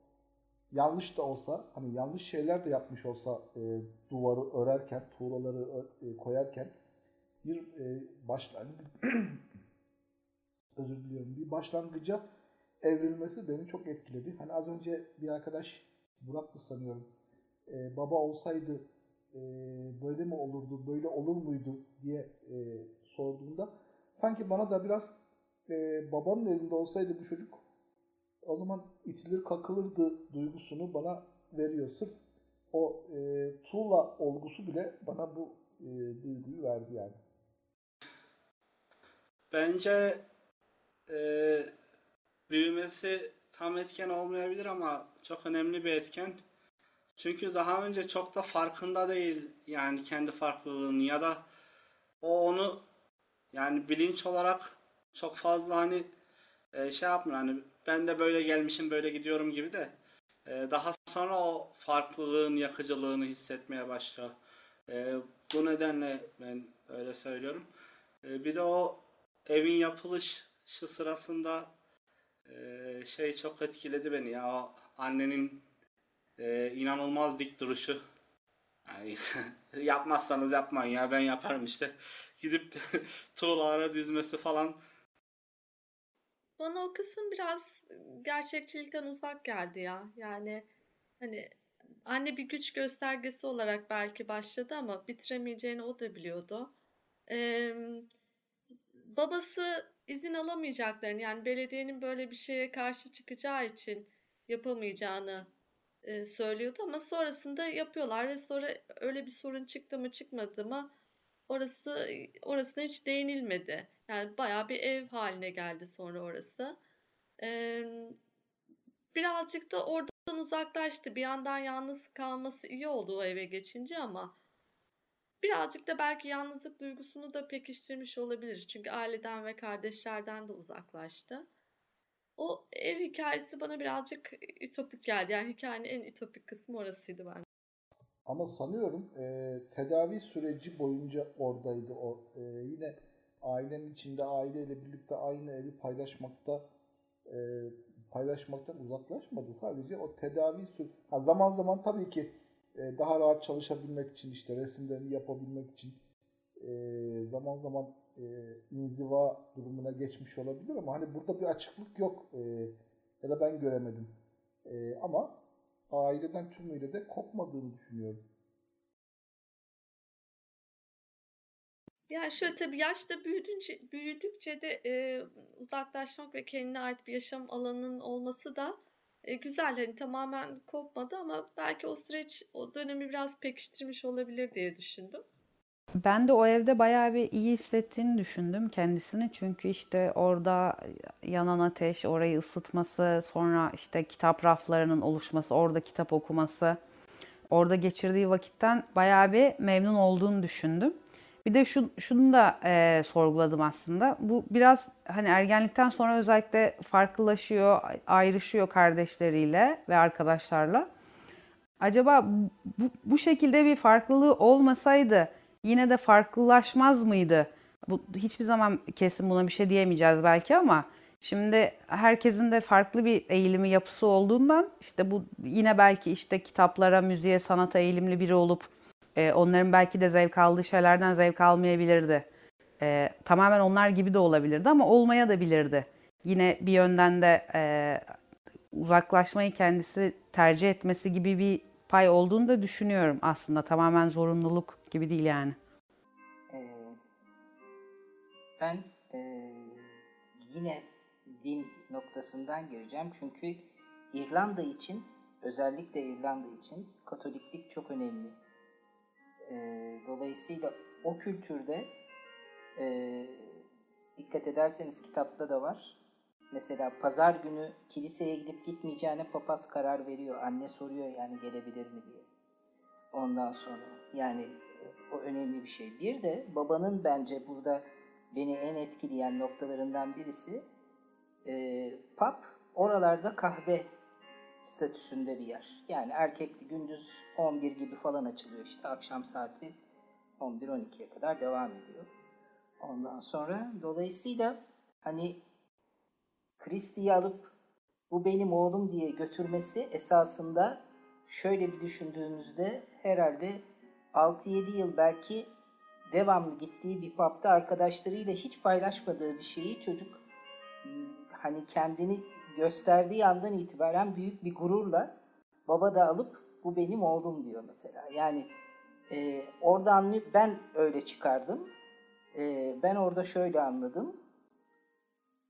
yanlış da olsa hani yanlış şeyler de yapmış olsa e, duvarı örerken tuğlaları ö- e, koyarken bir e, başlangıç [clears throat] özür diliyorum bir başlangıca evrilmesi beni çok etkiledi. Hani az önce bir arkadaş Burak'tı sanıyorum. E, baba olsaydı e, böyle mi olurdu, böyle olur muydu diye e, sorduğunda sanki bana da biraz e, babanın elinde olsaydı bu çocuk o zaman itilir kakılırdı duygusunu bana veriyor. Sırf o e, tuğla olgusu bile bana bu e, duyguyu verdi yani. Bence eee, büyümesi tam etken olmayabilir ama çok önemli bir etken. Çünkü daha önce çok da farkında değil yani kendi farklılığının ya da o onu yani bilinç olarak çok fazla hani e, şey yapmıyor hani ben de böyle gelmişim böyle gidiyorum gibi de e, daha sonra o farklılığın yakıcılığını hissetmeye başlıyor. E, bu nedenle ben öyle söylüyorum. E, bir de o evin yapılışı sırasında e, şey çok etkiledi beni ya o annenin e, inanılmaz dik duruşu. [laughs] Yapmazsanız yapmayın ya ben yaparım işte. Gidip [laughs] tuğlalara dizmesi falan Bana o kısım biraz gerçekçilikten uzak geldi ya. Yani hani anne bir güç göstergesi olarak belki başladı ama bitiremeyeceğini o da biliyordu. Ee, babası izin alamayacaklarını yani belediyenin böyle bir şeye karşı çıkacağı için yapamayacağını e, söylüyordu ama sonrasında yapıyorlar ve sonra öyle bir sorun çıktı mı çıkmadı mı orası orasına hiç değinilmedi. Yani bayağı bir ev haline geldi sonra orası. Ee, birazcık da oradan uzaklaştı. Bir yandan yalnız kalması iyi oldu o eve geçince ama birazcık da belki yalnızlık duygusunu da pekiştirmiş olabilir. Çünkü aileden ve kardeşlerden de uzaklaştı. O ev hikayesi bana birazcık ütopik geldi. Yani hikayenin en ütopik kısmı orasıydı bence. Ama sanıyorum e, tedavi süreci boyunca oradaydı o. E, yine ailenin içinde aileyle birlikte aynı evi paylaşmakta e, paylaşmaktan uzaklaşmadı. Sadece o tedavi sür ha, zaman zaman tabii ki e, daha rahat çalışabilmek için işte resimlerini yapabilmek için e, zaman zaman e, inziva durumuna geçmiş olabilir ama hani burada bir açıklık yok e, ya da ben göremedim. E, ama aileden tümüyle de kopmadığını düşünüyorum. Yani şöyle tabii yaşta büyüdünce, büyüdükçe de e, uzaklaşmak ve kendine ait bir yaşam alanının olması da e, güzel. Hani tamamen kopmadı ama belki o süreç o dönemi biraz pekiştirmiş olabilir diye düşündüm. Ben de o evde bayağı bir iyi hissettiğini düşündüm kendisini. Çünkü işte orada yanan ateş, orayı ısıtması, sonra işte kitap raflarının oluşması, orada kitap okuması, orada geçirdiği vakitten bayağı bir memnun olduğunu düşündüm. Bir de şu, şunu da e, sorguladım aslında. Bu biraz hani ergenlikten sonra özellikle farklılaşıyor, ayrışıyor kardeşleriyle ve arkadaşlarla. Acaba bu, bu şekilde bir farklılığı olmasaydı yine de farklılaşmaz mıydı? Bu hiçbir zaman kesin buna bir şey diyemeyeceğiz belki ama şimdi herkesin de farklı bir eğilimi yapısı olduğundan işte bu yine belki işte kitaplara, müziğe, sanata eğilimli biri olup e, onların belki de zevk aldığı şeylerden zevk almayabilirdi. E, tamamen onlar gibi de olabilirdi ama olmaya da bilirdi. Yine bir yönden de e, uzaklaşmayı kendisi tercih etmesi gibi bir pay olduğunu da düşünüyorum aslında. Tamamen zorunluluk gibi değil yani. Ee, ben e, yine din noktasından gireceğim. Çünkü İrlanda için, özellikle İrlanda için Katoliklik çok önemli. Ee, dolayısıyla o kültürde e, dikkat ederseniz kitapta da var. Mesela pazar günü kiliseye gidip gitmeyeceğine papaz karar veriyor. Anne soruyor yani gelebilir mi diye. Ondan sonra yani o önemli bir şey. Bir de babanın bence burada beni en etkileyen noktalarından birisi e, pub oralarda kahve statüsünde bir yer. Yani erkekli gündüz 11 gibi falan açılıyor işte akşam saati 11-12'ye kadar devam ediyor. Ondan sonra dolayısıyla hani Christie'yi alıp bu benim oğlum diye götürmesi esasında şöyle bir düşündüğümüzde herhalde 6-7 yıl belki devamlı gittiği bir pub'da arkadaşlarıyla hiç paylaşmadığı bir şeyi çocuk hani kendini gösterdiği andan itibaren büyük bir gururla baba da alıp bu benim oğlum diyor mesela. Yani e, orada anlay- ben öyle çıkardım. E, ben orada şöyle anladım.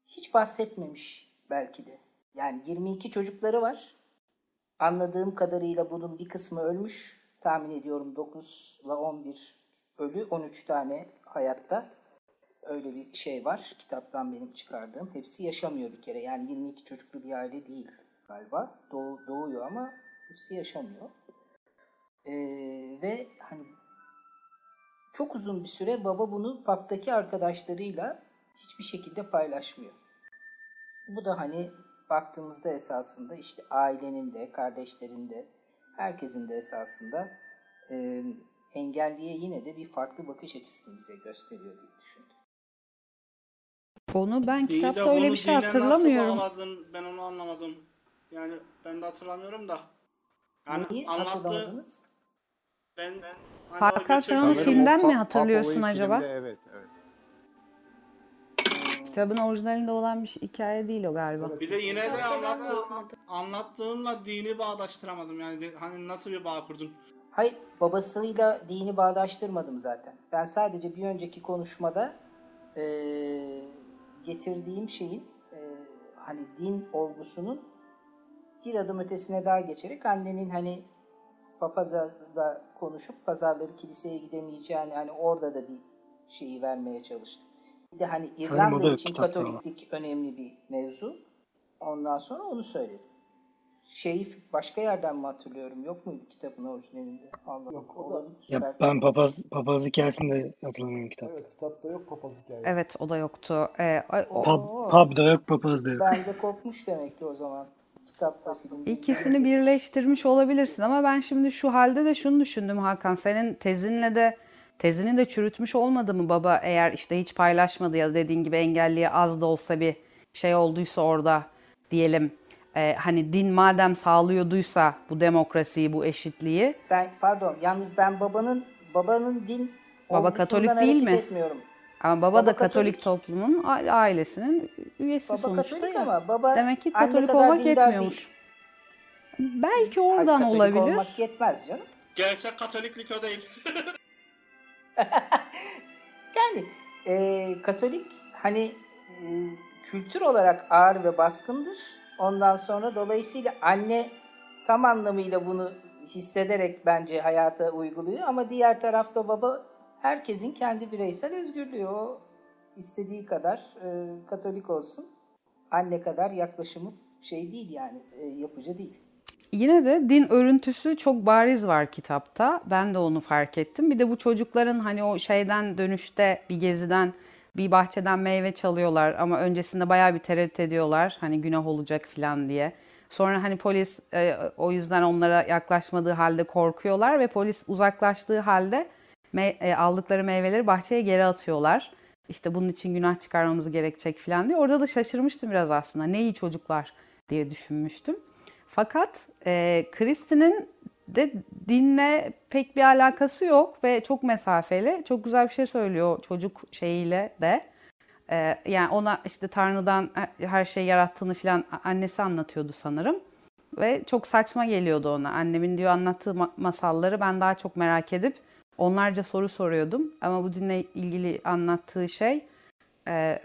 Hiç bahsetmemiş belki de. Yani 22 çocukları var. Anladığım kadarıyla bunun bir kısmı ölmüş. Tahmin ediyorum 9 ile 11 ölü, 13 tane hayatta. Öyle bir şey var. Kitaptan benim çıkardığım. Hepsi yaşamıyor bir kere. Yani 22 çocuklu bir aile değil galiba. Doğu, doğuyor ama hepsi yaşamıyor. Ee, ve hani çok uzun bir süre baba bunu pub'daki arkadaşlarıyla hiçbir şekilde paylaşmıyor. Bu da hani baktığımızda esasında işte ailenin de, kardeşlerin de, herkesin de esasında e, engelliye yine de bir farklı bakış açısını bize gösteriyor diye düşündüm. Onu ben İyi de kitapta öyle bunu bir şey dine hatırlamıyorum. Nasıl bağladın? Ben onu anlamadım. Yani ben de hatırlamıyorum da. Yani Neyi anlattı. hatırlamadınız? Ben hani Hakan, sen götürdüğü- onu Sanırım filmden o mi hatırlıyorsun Pap olayı acaba? filmde, evet, evet. Kitabın orijinalinde olan bir şey- hikaye değil o galiba. Bir de yine de Kitapta ben de anlattı, okumadım. anlattığınla dini bağdaştıramadım. Yani de- hani nasıl bir bağ kurdun? Hayır, babasıyla dini bağdaştırmadım zaten. Ben sadece bir önceki konuşmada eee, getirdiğim şeyin eee, hani din olgusunun bir adım ötesine daha geçerek annenin hani papazla konuşup pazarları kiliseye gidemeyeceğini hani orada da bir şeyi vermeye çalıştım. Bir de hani İrlanda da için. Katoliklik önemli bir mevzu. Ondan sonra onu söyledim. Şeyi başka yerden mi hatırlıyorum? Yok mu kitabın orijinalinde? Allah Yok, o da-. Ya Belki- ben papaz papaz hikayesini de hatırlamıyorum kitapta. Evet kitapta yok papaz hikayesi. Evet o da yoktu. Ee, ay- o- Pub, Oo. pub da yok papaz da yok. Bende kopmuş demek ki o zaman. Kitapla film. İkisini birleştirmiş olabilirsin ama ben şimdi şu halde de şunu düşündüm Hakan. Senin tezinle de tezini de çürütmüş olmadı mı baba eğer işte hiç paylaşmadı ya dediğin gibi engelliye az da olsa bir şey olduysa orada diyelim. E, hani din madem sağlıyorduysa bu demokrasiyi, bu eşitliği Ben pardon yalnız ben babanın babanın din Baba Katolik değil mi? etmiyorum. ama baba, Baba da Katolik, Katolik. toplumun a- ailesinin üyesi Baba sonuçta Katolik ya. ama baba Demek ki Katolik kadar olmak yetmiyormuş. değil. Belki oradan Katolik olabilir. olmak yetmez canım. Gerçek Katoliklik o değil. [laughs] Yani e, Katolik hani e, kültür olarak ağır ve baskındır. Ondan sonra dolayısıyla anne tam anlamıyla bunu hissederek bence hayata uyguluyor ama diğer tarafta baba herkesin kendi bireysel özgürlüğü. O istediği kadar e, Katolik olsun. Anne kadar yaklaşımı şey değil yani e, yapıcı değil. Yine de din örüntüsü çok bariz var kitapta. Ben de onu fark ettim. Bir de bu çocukların hani o şeyden dönüşte bir geziden bir bahçeden meyve çalıyorlar ama öncesinde bayağı bir tereddüt ediyorlar. Hani günah olacak falan diye. Sonra hani polis e, o yüzden onlara yaklaşmadığı halde korkuyorlar ve polis uzaklaştığı halde me- e, aldıkları meyveleri bahçeye geri atıyorlar. İşte bunun için günah çıkarmamız gerekecek falan diye. Orada da şaşırmıştım biraz aslında. Ne iyi çocuklar diye düşünmüştüm. Fakat e, Kristin'in de dinle pek bir alakası yok ve çok mesafeli. Çok güzel bir şey söylüyor çocuk şeyiyle de. E, yani ona işte Tanrı'dan her şeyi yarattığını falan annesi anlatıyordu sanırım. Ve çok saçma geliyordu ona. Annemin diyor anlattığı ma- masalları ben daha çok merak edip onlarca soru soruyordum. Ama bu dinle ilgili anlattığı şey e,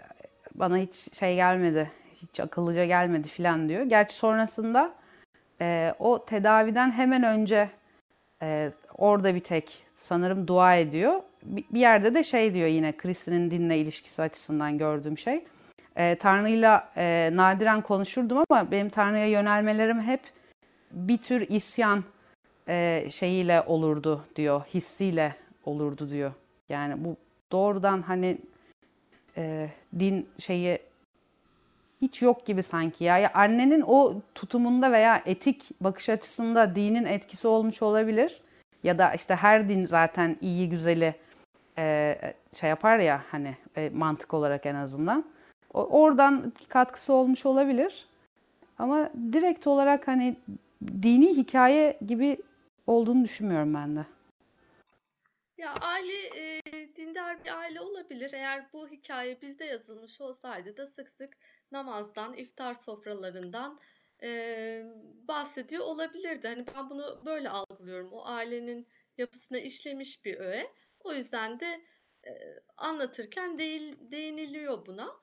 bana hiç şey gelmedi. Hiç akıllıca gelmedi falan diyor. Gerçi sonrasında e, o tedaviden hemen önce e, orada bir tek sanırım dua ediyor. Bir, yerde de şey diyor yine Kristin'in dinle ilişkisi açısından gördüğüm şey. E, Tanrı'yla e, nadiren konuşurdum ama benim Tanrı'ya yönelmelerim hep bir tür isyan e, şeyiyle olurdu diyor, hissiyle olurdu diyor. Yani bu doğrudan hani e, din şeyi hiç yok gibi sanki ya. ya. Annenin o tutumunda veya etik bakış açısında dinin etkisi olmuş olabilir. Ya da işte her din zaten iyi güzeli e, şey yapar ya hani e, mantık olarak en azından. O, oradan katkısı olmuş olabilir. Ama direkt olarak hani dini hikaye gibi olduğunu düşünmüyorum ben de. Ya aile e, dindar bir aile olabilir. Eğer bu hikaye bizde yazılmış olsaydı da sık sık namazdan, iftar sofralarından e, bahsediyor olabilirdi. Hani ben bunu böyle algılıyorum. O ailenin yapısına işlemiş bir öğe. O yüzden de e, anlatırken değil, değiniliyor buna.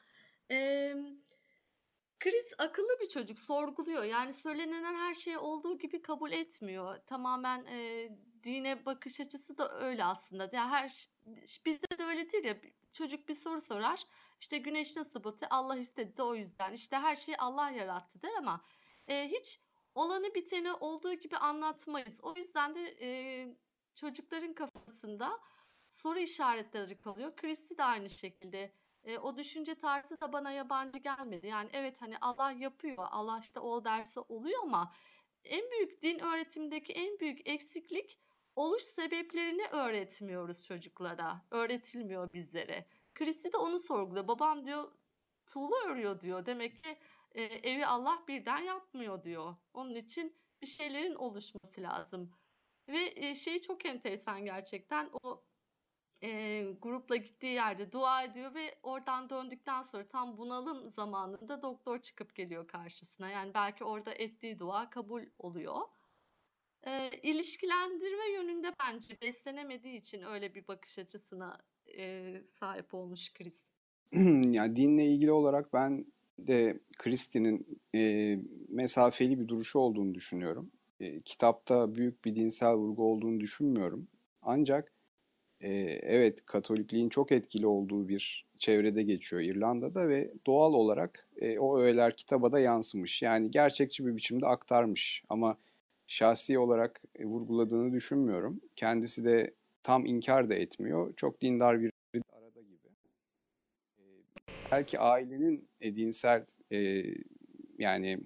E, Chris akıllı bir çocuk, sorguluyor. Yani söylenen her şeyi olduğu gibi kabul etmiyor. Tamamen e, dine bakış açısı da öyle aslında. Yani her bizde de öyledir ya. Çocuk bir soru sorar. İşte güneş nasıl batıyor? Allah istedi de o yüzden. İşte her şeyi Allah yarattı der ama e, hiç olanı biteni olduğu gibi anlatmayız. O yüzden de e, çocukların kafasında soru işaretleri kalıyor. Christie de aynı şekilde. E, o düşünce tarzı da bana yabancı gelmedi. Yani evet hani Allah yapıyor, Allah işte ol derse oluyor ama en büyük din öğretimindeki en büyük eksiklik oluş sebeplerini öğretmiyoruz çocuklara. Öğretilmiyor bizlere. Christie de onu sorguluyor. Babam diyor tuğla örüyor diyor. Demek ki e, evi Allah birden yapmıyor diyor. Onun için bir şeylerin oluşması lazım. Ve e, şey çok enteresan gerçekten. O e, grupla gittiği yerde dua ediyor ve oradan döndükten sonra tam bunalım zamanında doktor çıkıp geliyor karşısına. Yani belki orada ettiği dua kabul oluyor. E, ilişkilendirme yönünde bence beslenemediği için öyle bir bakış açısına e, sahip olmuş Chris. [clears throat] yani dinle ilgili olarak ben de Christie'nin e, mesafeli bir duruşu olduğunu düşünüyorum. E, kitapta büyük bir dinsel vurgu olduğunu düşünmüyorum. Ancak e, evet Katolikliğin çok etkili olduğu bir çevrede geçiyor İrlanda'da ve doğal olarak e, o öğeler kitaba da yansımış. Yani gerçekçi bir biçimde aktarmış ama şahsi olarak e, vurguladığını düşünmüyorum. Kendisi de tam inkar da etmiyor. Çok dindar bir arada gibi. E, belki ailenin e, dinsel e, yani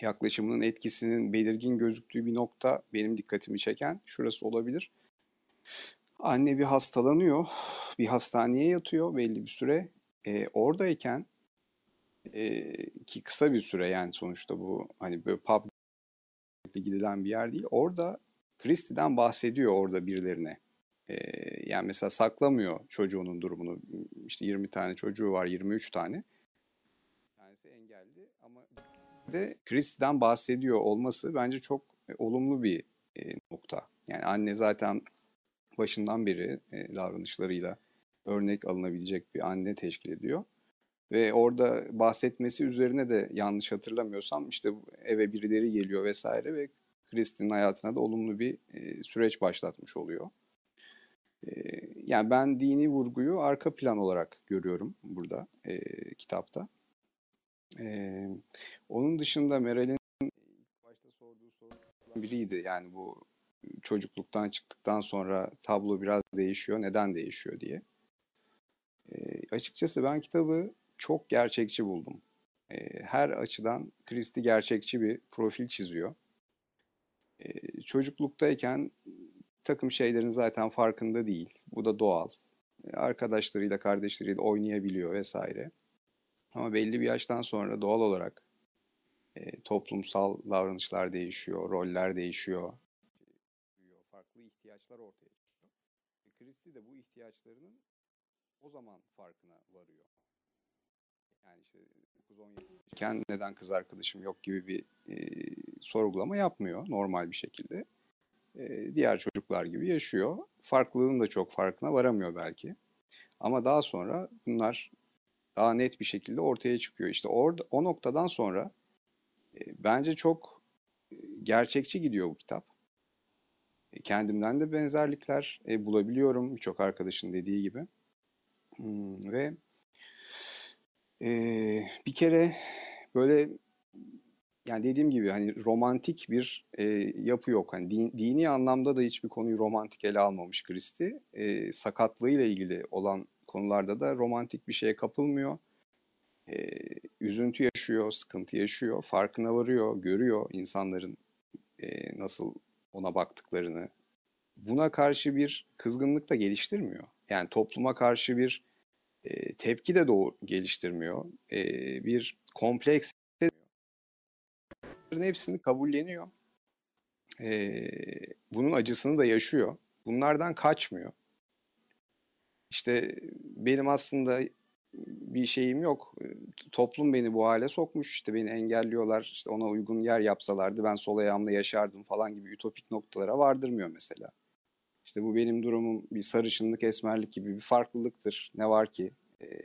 yaklaşımının etkisinin belirgin gözüktüğü bir nokta benim dikkatimi çeken şurası olabilir. Anne bir hastalanıyor, bir hastaneye yatıyor belli bir süre. E, oradayken e, ki kısa bir süre yani sonuçta bu hani böyle pub gidilen bir yer değil. Orada Christie'den bahsediyor orada birilerine. E, yani mesela saklamıyor çocuğunun durumunu. İşte 20 tane çocuğu var, 23 tane. Bir tanesi engelli ama de Christie'den bahsediyor olması bence çok e, olumlu bir e, nokta. Yani anne zaten başından beri e, davranışlarıyla örnek alınabilecek bir anne teşkil ediyor. Ve orada bahsetmesi üzerine de yanlış hatırlamıyorsam işte eve birileri geliyor vesaire ve Kristin'in hayatına da olumlu bir e, süreç başlatmış oluyor. E, yani ben dini vurguyu arka plan olarak görüyorum burada e, kitapta. E, onun dışında Meral'in başta sorduğu sorulardan biriydi. Yani bu çocukluktan çıktıktan sonra tablo biraz değişiyor. Neden değişiyor diye. E, açıkçası ben kitabı çok gerçekçi buldum. E, her açıdan Christie gerçekçi bir profil çiziyor. E, çocukluktayken takım şeylerin zaten farkında değil. Bu da doğal. E, arkadaşlarıyla, kardeşleriyle oynayabiliyor vesaire. Ama belli bir yaştan sonra doğal olarak e, toplumsal davranışlar değişiyor, roller değişiyor, farklı ihtiyaçlar ortaya çıkıyor. E, Christie de bu ihtiyaçlarının o zaman farkına varıyor. Yani işte 9-10 yaşındayken neden kız arkadaşım yok gibi bir e, sorgulama yapmıyor normal bir şekilde. E, diğer çocuklar gibi yaşıyor. Farklılığın da çok farkına varamıyor belki. Ama daha sonra bunlar daha net bir şekilde ortaya çıkıyor. İşte orada o noktadan sonra e, bence çok gerçekçi gidiyor bu kitap. E, kendimden de benzerlikler e, bulabiliyorum birçok arkadaşın dediği gibi. Hmm, ve e, bir kere böyle yani dediğim gibi hani romantik bir e, yapı yok. Hani din, dini anlamda da hiçbir konuyu romantik ele almamış Christie. E, sakatlığıyla ilgili olan konularda da romantik bir şeye kapılmıyor. e, üzüntü yaşıyor, sıkıntı yaşıyor, farkına varıyor, görüyor insanların e, nasıl ona baktıklarını. Buna karşı bir kızgınlık da geliştirmiyor. Yani topluma karşı bir tepki de doğru geliştirmiyor. E, bir kompleks hepsini kabulleniyor. E, bunun acısını da yaşıyor. Bunlardan kaçmıyor. İşte benim aslında bir şeyim yok. Toplum beni bu hale sokmuş. İşte beni engelliyorlar. İşte ona uygun yer yapsalardı ben sol ayağımla yaşardım falan gibi ütopik noktalara vardırmıyor mesela. İşte bu benim durumum bir sarışınlık, esmerlik gibi bir farklılıktır. Ne var ki? Ee,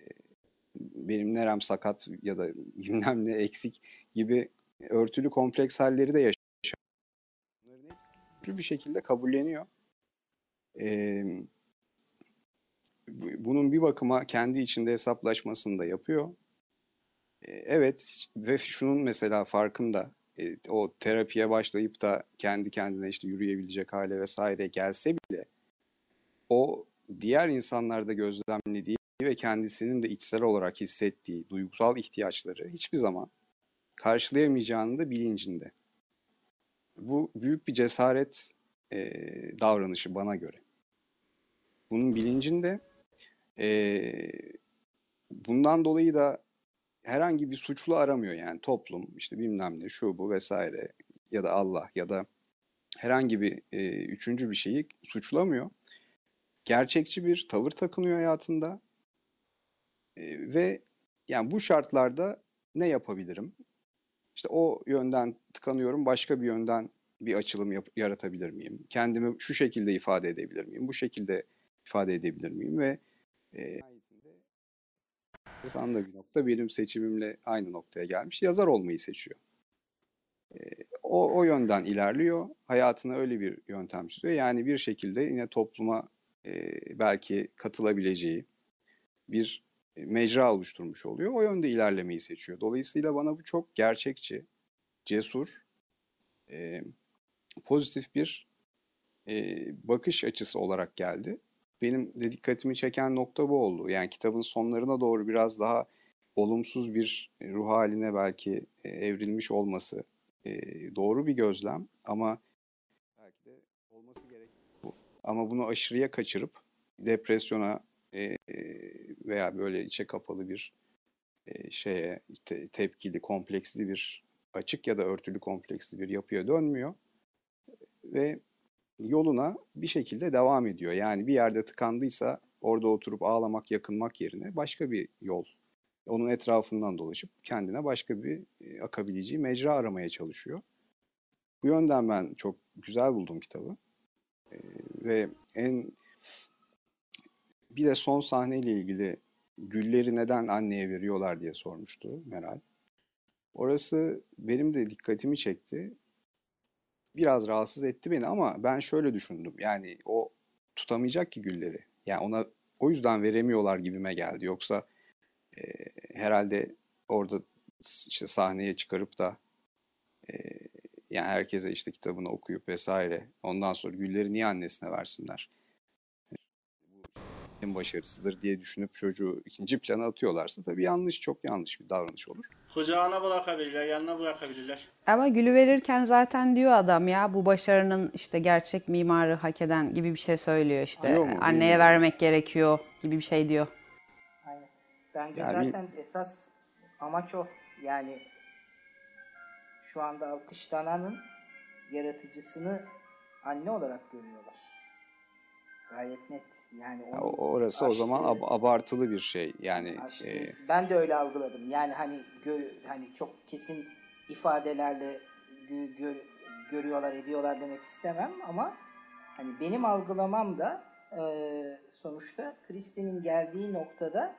benim nerem sakat ya da [laughs] bilmem ne eksik gibi örtülü kompleks halleri de yaşıyor. Bunların bir şekilde kabulleniyor. Ee, bunun bir bakıma kendi içinde hesaplaşmasını da yapıyor. Ee, evet ve şunun mesela farkında e, o terapiye başlayıp da kendi kendine işte yürüyebilecek hale vesaire gelse bile o diğer insanlarda gözlemlediği ve kendisinin de içsel olarak hissettiği duygusal ihtiyaçları hiçbir zaman karşılayamayacağını da bilincinde. Bu büyük bir cesaret e, davranışı bana göre. Bunun bilincinde e, bundan dolayı da herhangi bir suçlu aramıyor yani toplum işte bilmem ne şu bu vesaire ya da Allah ya da herhangi bir e, üçüncü bir şeyi suçlamıyor. Gerçekçi bir tavır takınıyor hayatında e, ve yani bu şartlarda ne yapabilirim? İşte o yönden tıkanıyorum başka bir yönden bir açılım yap- yaratabilir miyim? Kendimi şu şekilde ifade edebilir miyim? Bu şekilde ifade edebilir miyim? Ve e, da bir nokta benim seçimimle aynı noktaya gelmiş. Yazar olmayı seçiyor. E, o, o yönden ilerliyor. Hayatına öyle bir yöntem çiziyor. Yani bir şekilde yine topluma e, belki katılabileceği bir mecra oluşturmuş oluyor. O yönde ilerlemeyi seçiyor. Dolayısıyla bana bu çok gerçekçi, cesur, e, pozitif bir e, bakış açısı olarak geldi benim de dikkatimi çeken nokta bu oldu. Yani kitabın sonlarına doğru biraz daha olumsuz bir ruh haline belki e, evrilmiş olması e, doğru bir gözlem ama belki de olması gerek bu. Ama bunu aşırıya kaçırıp depresyona e, veya böyle içe kapalı bir şeye işte tepkili, kompleksli bir açık ya da örtülü kompleksli bir yapıya dönmüyor ve yoluna bir şekilde devam ediyor. Yani bir yerde tıkandıysa orada oturup ağlamak, yakınmak yerine başka bir yol. Onun etrafından dolaşıp kendine başka bir e, akabileceği mecra aramaya çalışıyor. Bu yönden ben çok güzel buldum kitabı. E, ve en bir de son sahneyle ilgili gülleri neden anneye veriyorlar diye sormuştu Meral. Orası benim de dikkatimi çekti biraz rahatsız etti beni ama ben şöyle düşündüm. Yani o tutamayacak ki gülleri. Yani ona o yüzden veremiyorlar gibime geldi. Yoksa e, herhalde orada işte sahneye çıkarıp da e, yani herkese işte kitabını okuyup vesaire ondan sonra gülleri niye annesine versinler? En başarısıdır diye düşünüp çocuğu ikinci plana atıyorlarsa tabii yanlış, çok yanlış bir davranış olur. Kucağına bırakabilirler, yanına bırakabilirler. Ama gülü verirken zaten diyor adam ya bu başarının işte gerçek mimarı hak eden gibi bir şey söylüyor işte. Mu? Anneye Bilmiyorum. vermek gerekiyor gibi bir şey diyor. Aynen. Bence Yani- zaten esas amaç o. Yani şu anda alkışlananın yaratıcısını anne olarak görüyorlar. Gayet net. Yani Ya onun o- orası o zaman ab- abartılı bir şey. Yani açtığı- e, ben de öyle algıladım. Yani hani gö- hani çok kesin ifadelerle gö- gö- görüyorlar, ediyorlar demek istemem ama hani benim algılamam da e, sonuçta Kristin'in geldiği noktada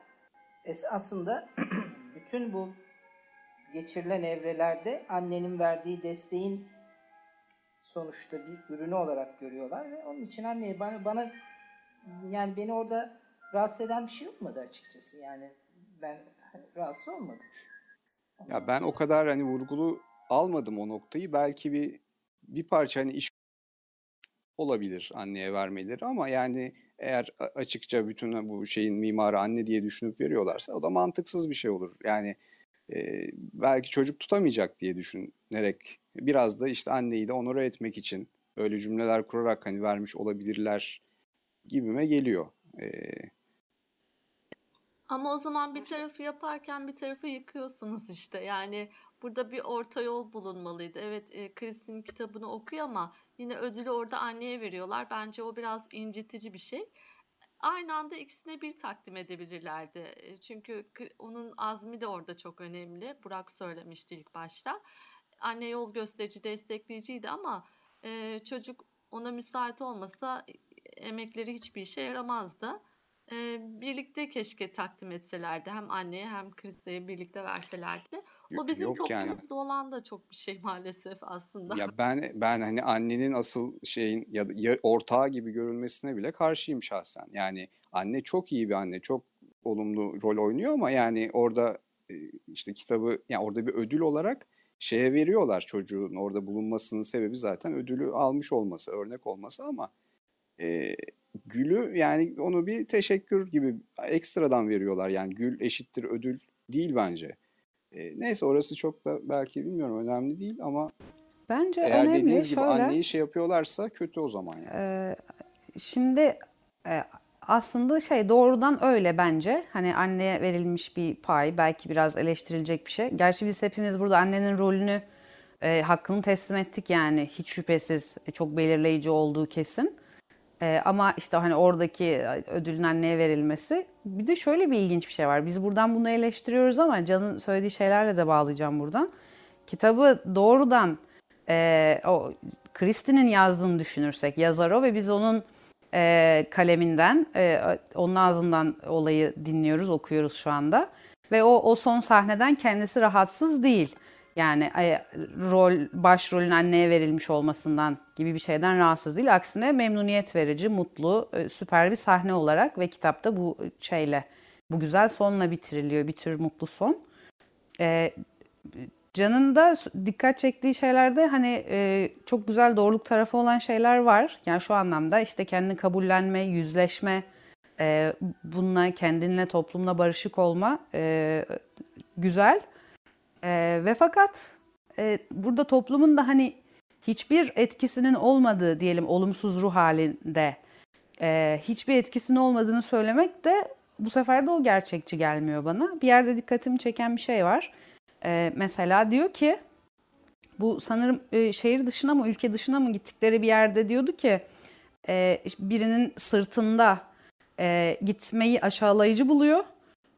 esasında [clears throat] bütün bu geçirilen evrelerde annenin verdiği desteğin sonuçta bir ürünü olarak görüyorlar ve onun için anne bana, bana yani beni orada rahatsız eden bir şey olmadı açıkçası. Yani ben hani rahatsız olmadım. Ya ben o kadar hani vurgulu almadım o noktayı. Belki bir bir parça hani iş olabilir anneye vermeleri ama yani eğer açıkça bütün bu şeyin mimarı anne diye düşünüp veriyorlarsa o da mantıksız bir şey olur. Yani belki çocuk tutamayacak diye düşünerek biraz da işte anneyi de onore etmek için öyle cümleler kurarak hani vermiş olabilirler gibime geliyor. E, Ama o zaman bir tarafı yaparken bir tarafı yıkıyorsunuz işte. Yani burada bir orta yol bulunmalıydı. Evet, e, Kristin kitabını okuyor ama yine ödülü orada anneye veriyorlar. Bence o biraz incitici bir şey. Aynı anda ikisine bir takdim edebilirlerdi. Çünkü onun azmi de orada çok önemli. Burak söylemişti ilk başta. Anne yol gösterici, destekleyiciydi ama çocuk ona müsait olmasa emekleri hiçbir işe yaramazdı birlikte keşke takdim etselerdi. Hem anneye hem Kriste'ye birlikte verselerdi. O bizim Yok yani. toplumumuzda olan da çok bir şey [laughs] maalesef aslında. Ya ben ben hani annenin asıl şeyin ya da ortağı gibi görülmesine bile karşıyım şahsen. Yani anne çok iyi bir anne, çok olumlu rol oynuyor ama yani orada e, işte kitabı yani orada bir ödül olarak şeye veriyorlar çocuğun orada bulunmasının sebebi zaten ödülü almış olması, örnek olması ama e, gülü yani onu bir teşekkür gibi ekstradan veriyorlar. Yani gül eşittir ödül değil bence. E, neyse orası çok da belki bilmiyorum önemli değil ama Bence eğer önemli. dediğiniz gibi Şöyle, anneyi şey yapıyorlarsa kötü o zaman yani. e, şimdi e, aslında şey doğrudan öyle bence. Hani anneye verilmiş bir pay, belki biraz eleştirilecek bir şey. Gerçi biz hepimiz burada annenin rolünü, e, hakkını teslim ettik yani hiç şüphesiz e, çok belirleyici olduğu kesin. Ee, ama işte hani oradaki ödülün anneye verilmesi. Bir de şöyle bir ilginç bir şey var. Biz buradan bunu eleştiriyoruz ama Can'ın söylediği şeylerle de bağlayacağım buradan. Kitabı doğrudan e, o Kristin'in yazdığını düşünürsek yazar o ve biz onun e, kaleminden, e, onun ağzından olayı dinliyoruz, okuyoruz şu anda. Ve o, o son sahneden kendisi rahatsız değil. Yani rol başrolün anneye verilmiş olmasından gibi bir şeyden rahatsız değil. Aksine memnuniyet verici, mutlu, e, süper bir sahne olarak ve kitapta bu şeyle, bu güzel sonla bitiriliyor. Bir tür mutlu son. E, Can'ın da dikkat çektiği şeylerde hani e, çok güzel doğruluk tarafı olan şeyler var. Yani şu anlamda işte kendini kabullenme, yüzleşme, e, bununla kendinle, toplumla barışık olma e, güzel. E, ve fakat e, burada toplumun da hani hiçbir etkisinin olmadığı diyelim olumsuz ruh halinde e, hiçbir etkisinin olmadığını söylemek de bu sefer de o gerçekçi gelmiyor bana. Bir yerde dikkatimi çeken bir şey var. E, mesela diyor ki bu sanırım e, şehir dışına mı ülke dışına mı gittikleri bir yerde diyordu ki e, birinin sırtında e, gitmeyi aşağılayıcı buluyor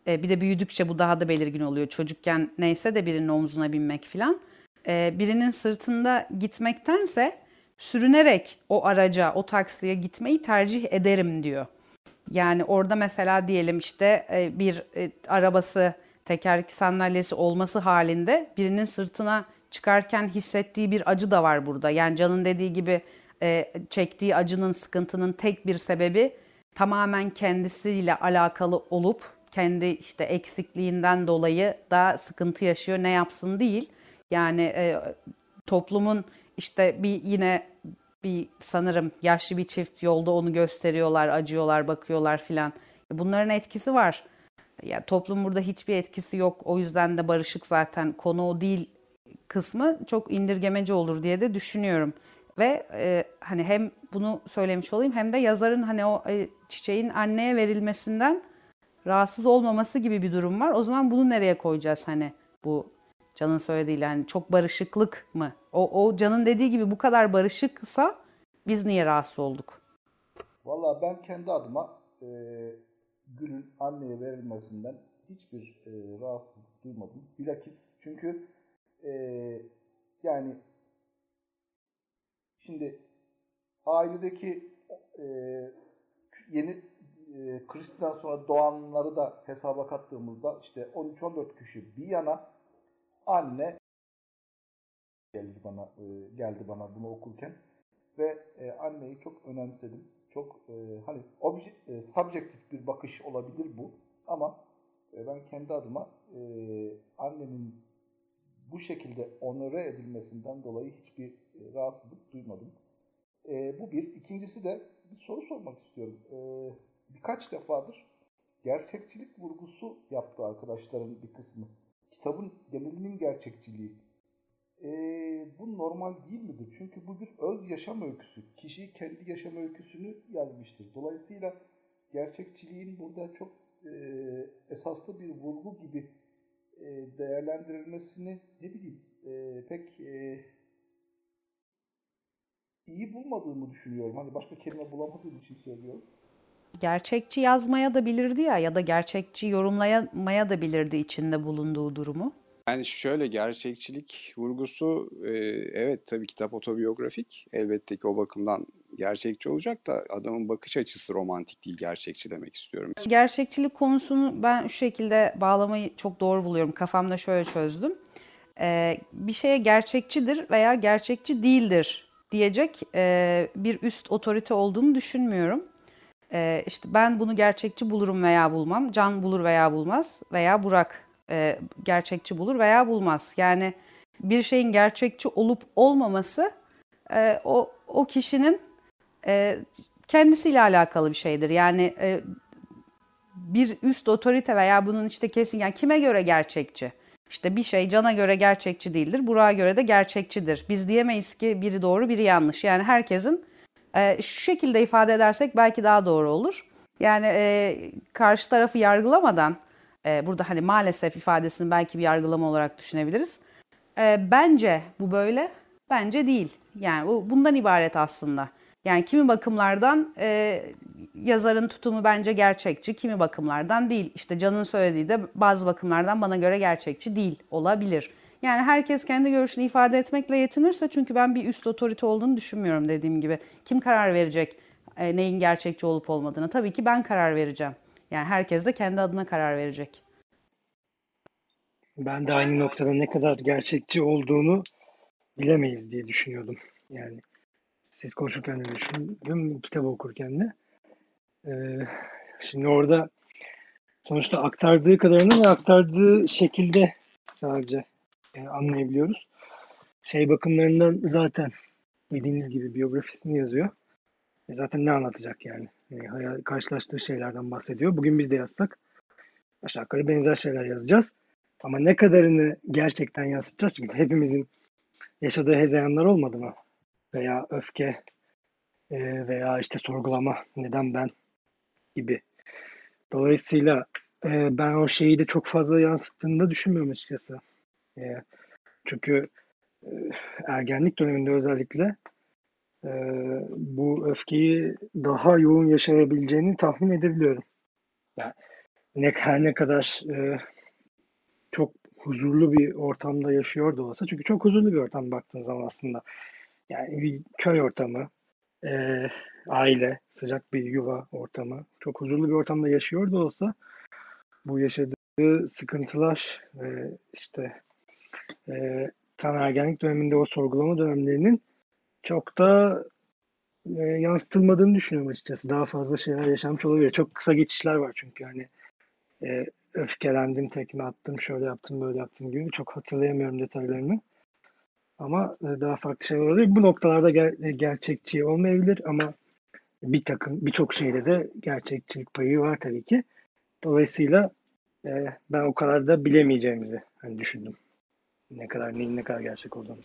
e, bir de büyüdükçe bu daha da belirgin oluyor. Çocukken neyse de birinin omzuna binmek filan. E, birinin sırtında gitmektense sürünerek o araca, o taksiye gitmeyi tercih ederim diyor. Yani orada mesela diyelim işte e, bir e, arabası, tekerlekli sandalyesi olması halinde birinin sırtına çıkarken hissettiği bir acı da var burada. Yani Can'ın dediği gibi e, çektiği acının, sıkıntının tek bir sebebi tamamen kendisiyle alakalı olup kendi işte eksikliğinden dolayı da sıkıntı yaşıyor ne yapsın değil. Yani e, toplumun işte bir yine bir sanırım yaşlı bir çift yolda onu gösteriyorlar, acıyorlar, bakıyorlar filan. Bunların etkisi var. Ya toplum burada hiçbir etkisi yok. O yüzden de barışık zaten konu o değil kısmı çok indirgemeci olur diye de düşünüyorum. Ve e, hani hem bunu söylemiş olayım hem de yazarın hani o e, çiçeğin anneye verilmesinden rahatsız olmaması gibi bir durum var. O zaman bunu nereye koyacağız hani bu Can'ın söylediğiyle yani çok barışıklık mı? O, o Can'ın dediği gibi bu kadar barışıksa biz niye rahatsız olduk? Valla ben kendi adıma e, Gül'ün anneye verilmesinden hiçbir e, rahatsızlık duymadım. Bilakis çünkü e, yani şimdi ailedeki e, yeni e, sonra doğanları da hesaba kattığımızda işte 13-14 kişi bir yana anne geldi bana e, geldi bana bunu okurken ve e, anneyi çok önemsedim. Çok e, hani obje, e, subjektif bir bakış olabilir bu ama ben kendi adıma annenin bu şekilde onore edilmesinden dolayı hiçbir rahatsızlık duymadım. Bu bir. İkincisi de bir soru sormak istiyorum. E, birkaç defadır gerçekçilik vurgusu yaptı arkadaşların bir kısmı. Kitabın genelinin gerçekçiliği. E, bu normal değil midir? Çünkü bu bir öz yaşam öyküsü. Kişi kendi yaşam öyküsünü yazmıştır. Dolayısıyla gerçekçiliğin burada çok e, esaslı bir vurgu gibi e, değerlendirilmesini ne bileyim e, pek e, iyi bulmadığımı düşünüyorum. Hani başka kelime bulamadığım için söylüyorum. Gerçekçi yazmaya da bilirdi ya ya da gerçekçi yorumlamaya da bilirdi içinde bulunduğu durumu. Yani şöyle gerçekçilik vurgusu e, evet tabii kitap otobiyografik. Elbette ki o bakımdan gerçekçi olacak da adamın bakış açısı romantik değil gerçekçi demek istiyorum. Gerçekçilik konusunu ben şu şekilde bağlamayı çok doğru buluyorum. Kafamda şöyle çözdüm. Ee, bir şeye gerçekçidir veya gerçekçi değildir diyecek e, bir üst otorite olduğunu düşünmüyorum. E, işte ben bunu gerçekçi bulurum veya bulmam. Can bulur veya bulmaz veya Burak e, gerçekçi bulur veya bulmaz. Yani bir şeyin gerçekçi olup olmaması e, o o kişinin e, kendisiyle alakalı bir şeydir. Yani e, bir üst otorite veya bunun işte kesin yani kime göre gerçekçi? İşte bir şey Can'a göre gerçekçi değildir, Burak'a göre de gerçekçidir. Biz diyemeyiz ki biri doğru, biri yanlış. Yani herkesin e, şu şekilde ifade edersek belki daha doğru olur. Yani e, karşı tarafı yargılamadan, e, burada hani maalesef ifadesini belki bir yargılama olarak düşünebiliriz. E, bence bu böyle, bence değil. Yani bu bundan ibaret aslında. Yani kimi bakımlardan e, yazarın tutumu bence gerçekçi, kimi bakımlardan değil. İşte Can'ın söylediği de bazı bakımlardan bana göre gerçekçi değil olabilir. Yani herkes kendi görüşünü ifade etmekle yetinirse çünkü ben bir üst otorite olduğunu düşünmüyorum dediğim gibi. Kim karar verecek e, neyin gerçekçi olup olmadığını? Tabii ki ben karar vereceğim. Yani herkes de kendi adına karar verecek. Ben de aynı noktada ne kadar gerçekçi olduğunu bilemeyiz diye düşünüyordum. Yani siz konuşurken de düşündüm, kitabı okurken de. Ee, şimdi orada sonuçta aktardığı kadarını ve aktardığı şekilde sadece yani anlayabiliyoruz. Şey bakımlarından zaten dediğiniz gibi biyografisini yazıyor. E zaten ne anlatacak yani? yani hayal, karşılaştığı şeylerden bahsediyor. Bugün biz de yazsak aşağı yukarı benzer şeyler yazacağız. Ama ne kadarını gerçekten yansıtacağız? Çünkü hepimizin yaşadığı hezeyanlar olmadı mı? Veya öfke e, veya işte sorgulama neden ben gibi. Dolayısıyla e, ben o şeyi de çok fazla yansıttığını da düşünmüyorum açıkçası. E, çünkü e, ergenlik döneminde özellikle e, bu öfkeyi daha yoğun yaşayabileceğini tahmin edebiliyorum. Yani ne her ne kadar e, çok huzurlu bir ortamda yaşıyor da olsa çünkü çok huzurlu bir ortam baktığın zaman aslında yani bir köy ortamı e, aile sıcak bir yuva ortamı çok huzurlu bir ortamda yaşıyor da olsa bu yaşadığı sıkıntılar ve işte e, tam ergenlik döneminde o sorgulama dönemlerinin çok da e, yansıtılmadığını düşünüyorum açıkçası. Daha fazla şeyler yaşanmış olabilir. Çok kısa geçişler var çünkü hani e, öfkelendim, tekme attım, şöyle yaptım, böyle yaptım gibi çok hatırlayamıyorum detaylarını. Ama e, daha farklı şeyler olabilir. Bu noktalarda ger- gerçekçi olmayabilir ama bir takım birçok şeyde de gerçekçilik payı var tabii ki. Dolayısıyla e, ben o kadar da bilemeyeceğimizi hani düşündüm. Ne kadar neyin ne kadar gerçek olduğunu.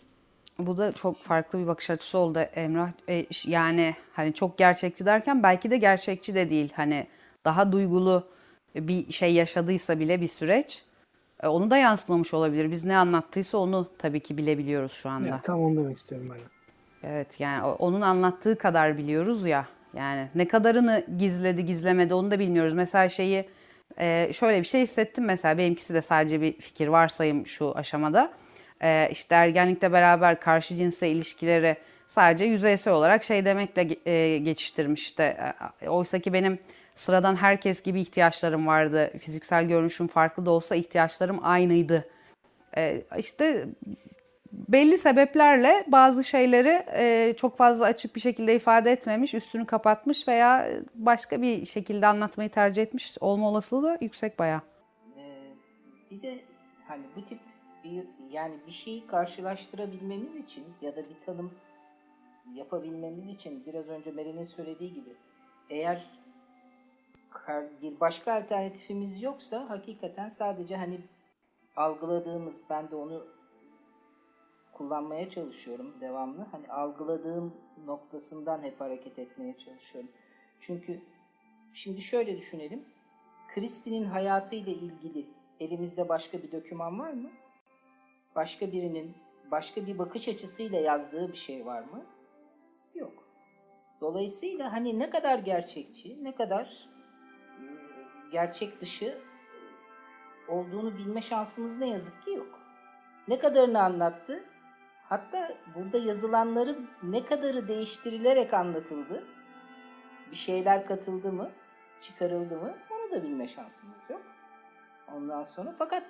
Bu da çok farklı bir bakış açısı oldu Emrah. E, yani hani çok gerçekçi derken belki de gerçekçi de değil. Hani daha duygulu bir şey yaşadıysa bile bir süreç e, onu da yansıtmamış olabilir. Biz ne anlattıysa onu tabii ki bilebiliyoruz şu anda. Evet, tam onu demek istiyorum ben. Evet yani onun anlattığı kadar biliyoruz ya. Yani ne kadarını gizledi gizlemedi onu da bilmiyoruz. Mesela şeyi e, şöyle bir şey hissettim mesela benimkisi de sadece bir fikir varsayım şu aşamada. E, işte ergenlikte beraber karşı cinsle ilişkileri sadece yüzeysel olarak şey demekle geçiştirmişti. Oysa ki benim sıradan herkes gibi ihtiyaçlarım vardı. Fiziksel görünüşüm farklı da olsa ihtiyaçlarım aynıydı. Ee, işte belli sebeplerle bazı şeyleri e, çok fazla açık bir şekilde ifade etmemiş, üstünü kapatmış veya başka bir şekilde anlatmayı tercih etmiş olma olasılığı da yüksek bayağı. Ee, bir de hani bu tip yani bir şeyi karşılaştırabilmemiz için ya da bir tanım yapabilmemiz için biraz önce Meren'in söylediği gibi eğer bir başka alternatifimiz yoksa hakikaten sadece hani algıladığımız ben de onu kullanmaya çalışıyorum devamlı. Hani algıladığım noktasından hep hareket etmeye çalışıyorum. Çünkü şimdi şöyle düşünelim. Christie'nin hayatıyla ilgili elimizde başka bir doküman var mı? Başka birinin başka bir bakış açısıyla yazdığı bir şey var mı? Yok. Dolayısıyla hani ne kadar gerçekçi, ne kadar e, gerçek dışı olduğunu bilme şansımız ne yazık ki yok. Ne kadarını anlattı? Hatta burada yazılanların ne kadarı değiştirilerek anlatıldı? Bir şeyler katıldı mı? Çıkarıldı mı? Onu da bilme şansımız yok. Ondan sonra fakat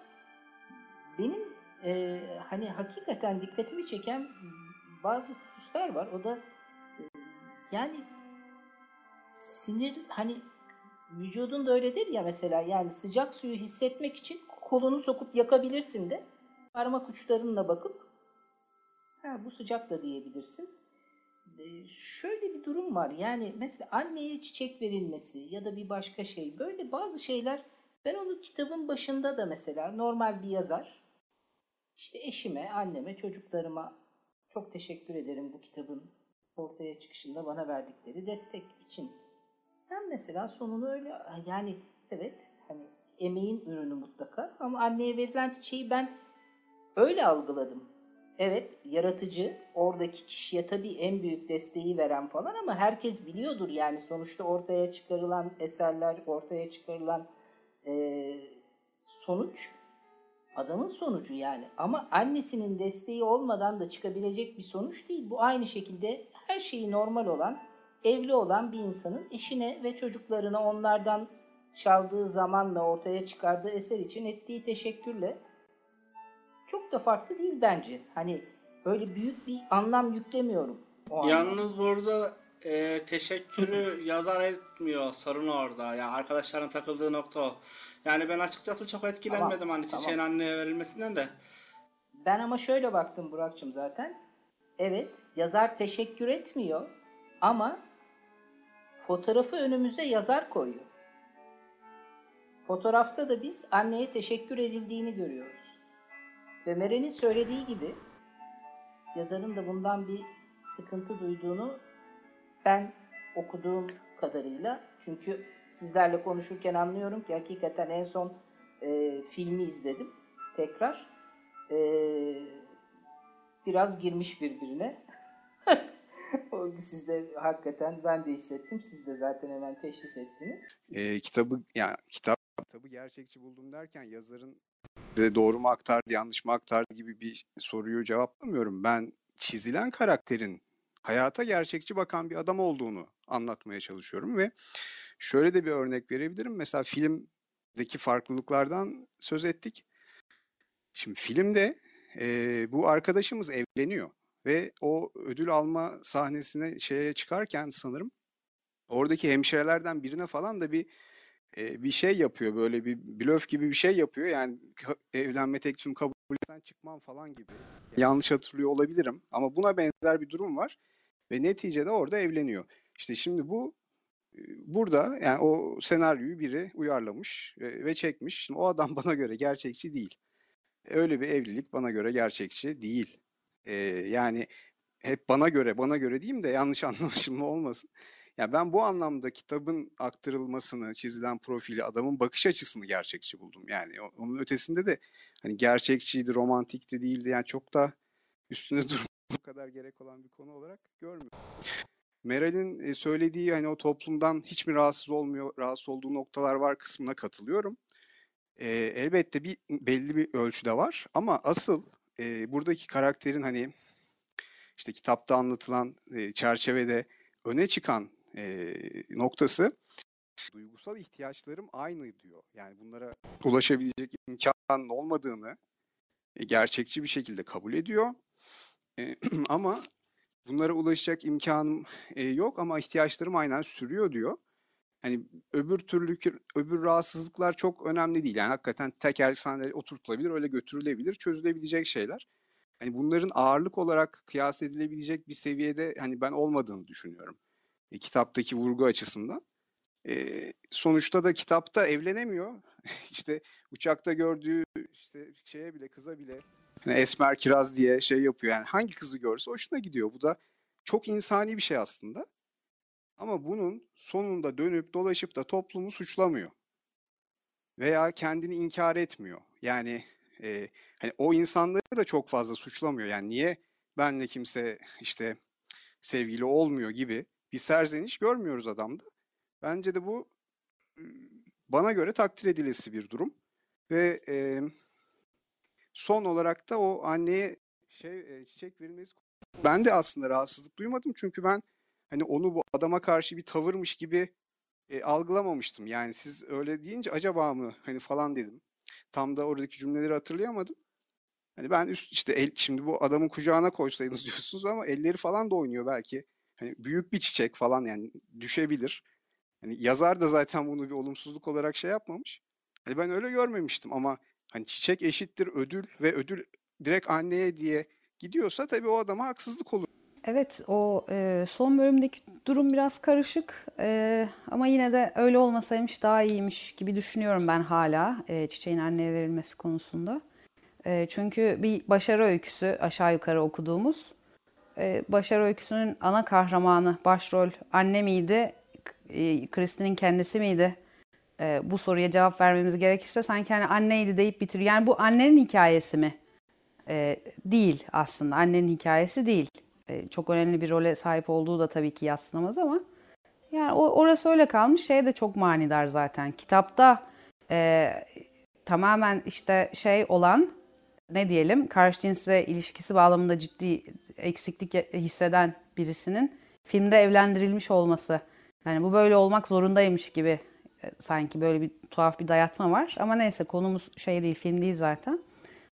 benim e, hani hakikaten dikkatimi çeken bazı hususlar var. O da e, yani sinir hani vücudun da öyledir ya mesela yani sıcak suyu hissetmek için kolunu sokup yakabilirsin de parmak uçlarınla bakıp ha, bu sıcak da diyebilirsin. Ee, şöyle bir durum var yani mesela anneye çiçek verilmesi ya da bir başka şey böyle bazı şeyler ben onu kitabın başında da mesela normal bir yazar işte eşime, anneme, çocuklarıma çok teşekkür ederim bu kitabın ortaya çıkışında bana verdikleri destek için. Ben mesela sonunu öyle yani evet hani emeğin ürünü mutlaka ama anneye verilen çiçeği ben öyle algıladım. Evet yaratıcı oradaki kişiye tabii en büyük desteği veren falan ama herkes biliyordur yani sonuçta ortaya çıkarılan eserler, ortaya çıkarılan eee, sonuç adamın sonucu yani. Ama annesinin desteği olmadan da çıkabilecek bir sonuç değil. Bu aynı şekilde her şeyi normal olan, evli olan bir insanın eşine ve çocuklarına onlardan çaldığı zamanla ortaya çıkardığı eser için ettiği teşekkürle çok da farklı değil bence. Hani böyle büyük bir anlam yüklemiyorum. O. Yalnız burada e, teşekkürü [laughs] yazar etmiyor sorun orada. Ya arkadaşların takıldığı nokta o. Yani ben açıkçası çok etkilenmedim Tamam, hani tamam. çiçeğin anneye verilmesinden de. Ben ama şöyle baktım Burak'cığım zaten. Evet yazar teşekkür etmiyor ama fotoğrafı önümüze yazar koyuyor. Fotoğrafta da biz anneye teşekkür edildiğini görüyoruz. Ve Meren'in söylediği gibi yazarın da bundan bir sıkıntı duyduğunu ben okuduğum kadarıyla çünkü sizlerle konuşurken anlıyorum ki hakikaten en son e, filmi izledim tekrar. E, biraz girmiş birbirine. [laughs] Siz de hakikaten ben de hissettim. Siz de zaten hemen teşhis ettiniz. E, kitabı yani kitap kitabı gerçekçi buldum derken yazarın size doğru mu aktardı, yanlış mı aktardı gibi bir soruyu cevaplamıyorum. Ben çizilen karakterin hayata gerçekçi bakan bir adam olduğunu anlatmaya çalışıyorum ve şöyle de bir örnek verebilirim. Mesela filmdeki farklılıklardan söz ettik. Şimdi filmde eee, bu arkadaşımız evleniyor ve o ödül alma sahnesine şeye çıkarken sanırım oradaki hemşirelerden birine falan da bir e, bir şey yapıyor böyle bir blöf gibi bir şey yapıyor yani evlenme teklifimi kabul etsen çıkmam falan gibi. Yanlış hatırlıyor olabilirim ama buna benzer bir durum var ve neticede orada evleniyor. İşte şimdi bu burada yani o senaryoyu biri uyarlamış ve çekmiş. Şimdi o adam [laughs] bana göre gerçekçi değil. Öyle bir evlilik bana göre gerçekçi değil. E, yani hep bana göre bana göre diyeyim de yanlış [laughs] anlaşılma olmasın. Ya ben bu anlamda kitabın aktarılmasını, çizilen profili, adamın bakış açısını gerçekçi buldum. Yani onun ötesinde de hani gerçekçiydi, romantikti değildi. Yani çok da üstüne [laughs] durmak kadar gerek olan bir konu olarak görmüyorum. Meral'in e, söylediği hani o toplumdan hiç mi rahatsız olmuyor, rahatsız olduğu noktalar var kısmına katılıyorum. E, elbette bir belli bir ölçüde var ama asıl e, buradaki karakterin hani işte kitapta anlatılan e, çerçevede öne çıkan e, noktası duygusal ihtiyaçlarım aynı diyor. Yani bunlara ulaşabilecek imkanın olmadığını e, gerçekçi bir şekilde kabul ediyor. E, [clears throat] ama bunlara ulaşacak imkanım e, yok ama ihtiyaçlarım aynen sürüyor diyor. Hani öbür türlü öbür rahatsızlıklar çok önemli değil. Yani hakikaten tekerlek sandalye oturtulabilir, öyle götürülebilir, çözülebilecek şeyler. hani bunların ağırlık olarak kıyas edilebilecek bir seviyede hani ben olmadığını düşünüyorum. E, kitaptaki vurgu açısından. E, sonuçta da kitapta evlenemiyor. [laughs] işte uçakta gördüğü işte şeye bile kıza bile hani esmer kiraz diye şey yapıyor. Yani hangi kızı görse hoşuna gidiyor. Bu da çok insani bir şey aslında. Ama bunun sonunda dönüp dolaşıp da toplumu suçlamıyor. Veya kendini inkar etmiyor. Yani e, hani o insanları da çok fazla suçlamıyor. Yani niye benle kimse işte sevgili olmuyor gibi bir serzeniş görmüyoruz adamda. Bence de bu bana göre takdir edilesi bir durum. Ve e, son olarak da o anneye şey e, çiçek verilmesi ben de aslında rahatsızlık duymadım çünkü ben hani onu bu adama karşı bir tavırmış gibi e, algılamamıştım. Yani siz öyle deyince acaba mı hani falan dedim. Tam da oradaki cümleleri hatırlayamadım. Hani ben üst işte el, şimdi bu adamın kucağına koysaydınız [laughs] diyorsunuz ama elleri falan da oynuyor belki. Hani büyük bir çiçek falan yani düşebilir. Hani yazar da zaten bunu bir olumsuzluk olarak şey yapmamış. Hani ben öyle görmemiştim ama hani çiçek eşittir ödül ve ödül direkt anneye diye gidiyorsa tabii o adama haksızlık olur. Evet, o e, son bölümdeki durum biraz karışık e, ama yine de öyle olmasaymış daha iyiymiş gibi düşünüyorum ben hala e, çiçeğin anneye verilmesi konusunda. E, çünkü bir başarı öyküsü aşağı yukarı okuduğumuz. E, başarı öyküsünün ana kahramanı, başrol anne miydi, e, Kristin'in kendisi miydi? E, bu soruya cevap vermemiz gerekirse sanki hani anneydi deyip bitiriyor. Yani bu annenin hikayesi mi? E, değil aslında, annenin hikayesi değil. E, çok önemli bir role sahip olduğu da tabii ki yatsınamaz ama yani orası öyle kalmış. Şey de çok manidar zaten. Kitapta e, tamamen işte şey olan ne diyelim karşı cinsle ilişkisi bağlamında ciddi eksiklik hisseden birisinin filmde evlendirilmiş olması. Yani bu böyle olmak zorundaymış gibi e, sanki böyle bir tuhaf bir dayatma var. Ama neyse konumuz şey değil film değil zaten.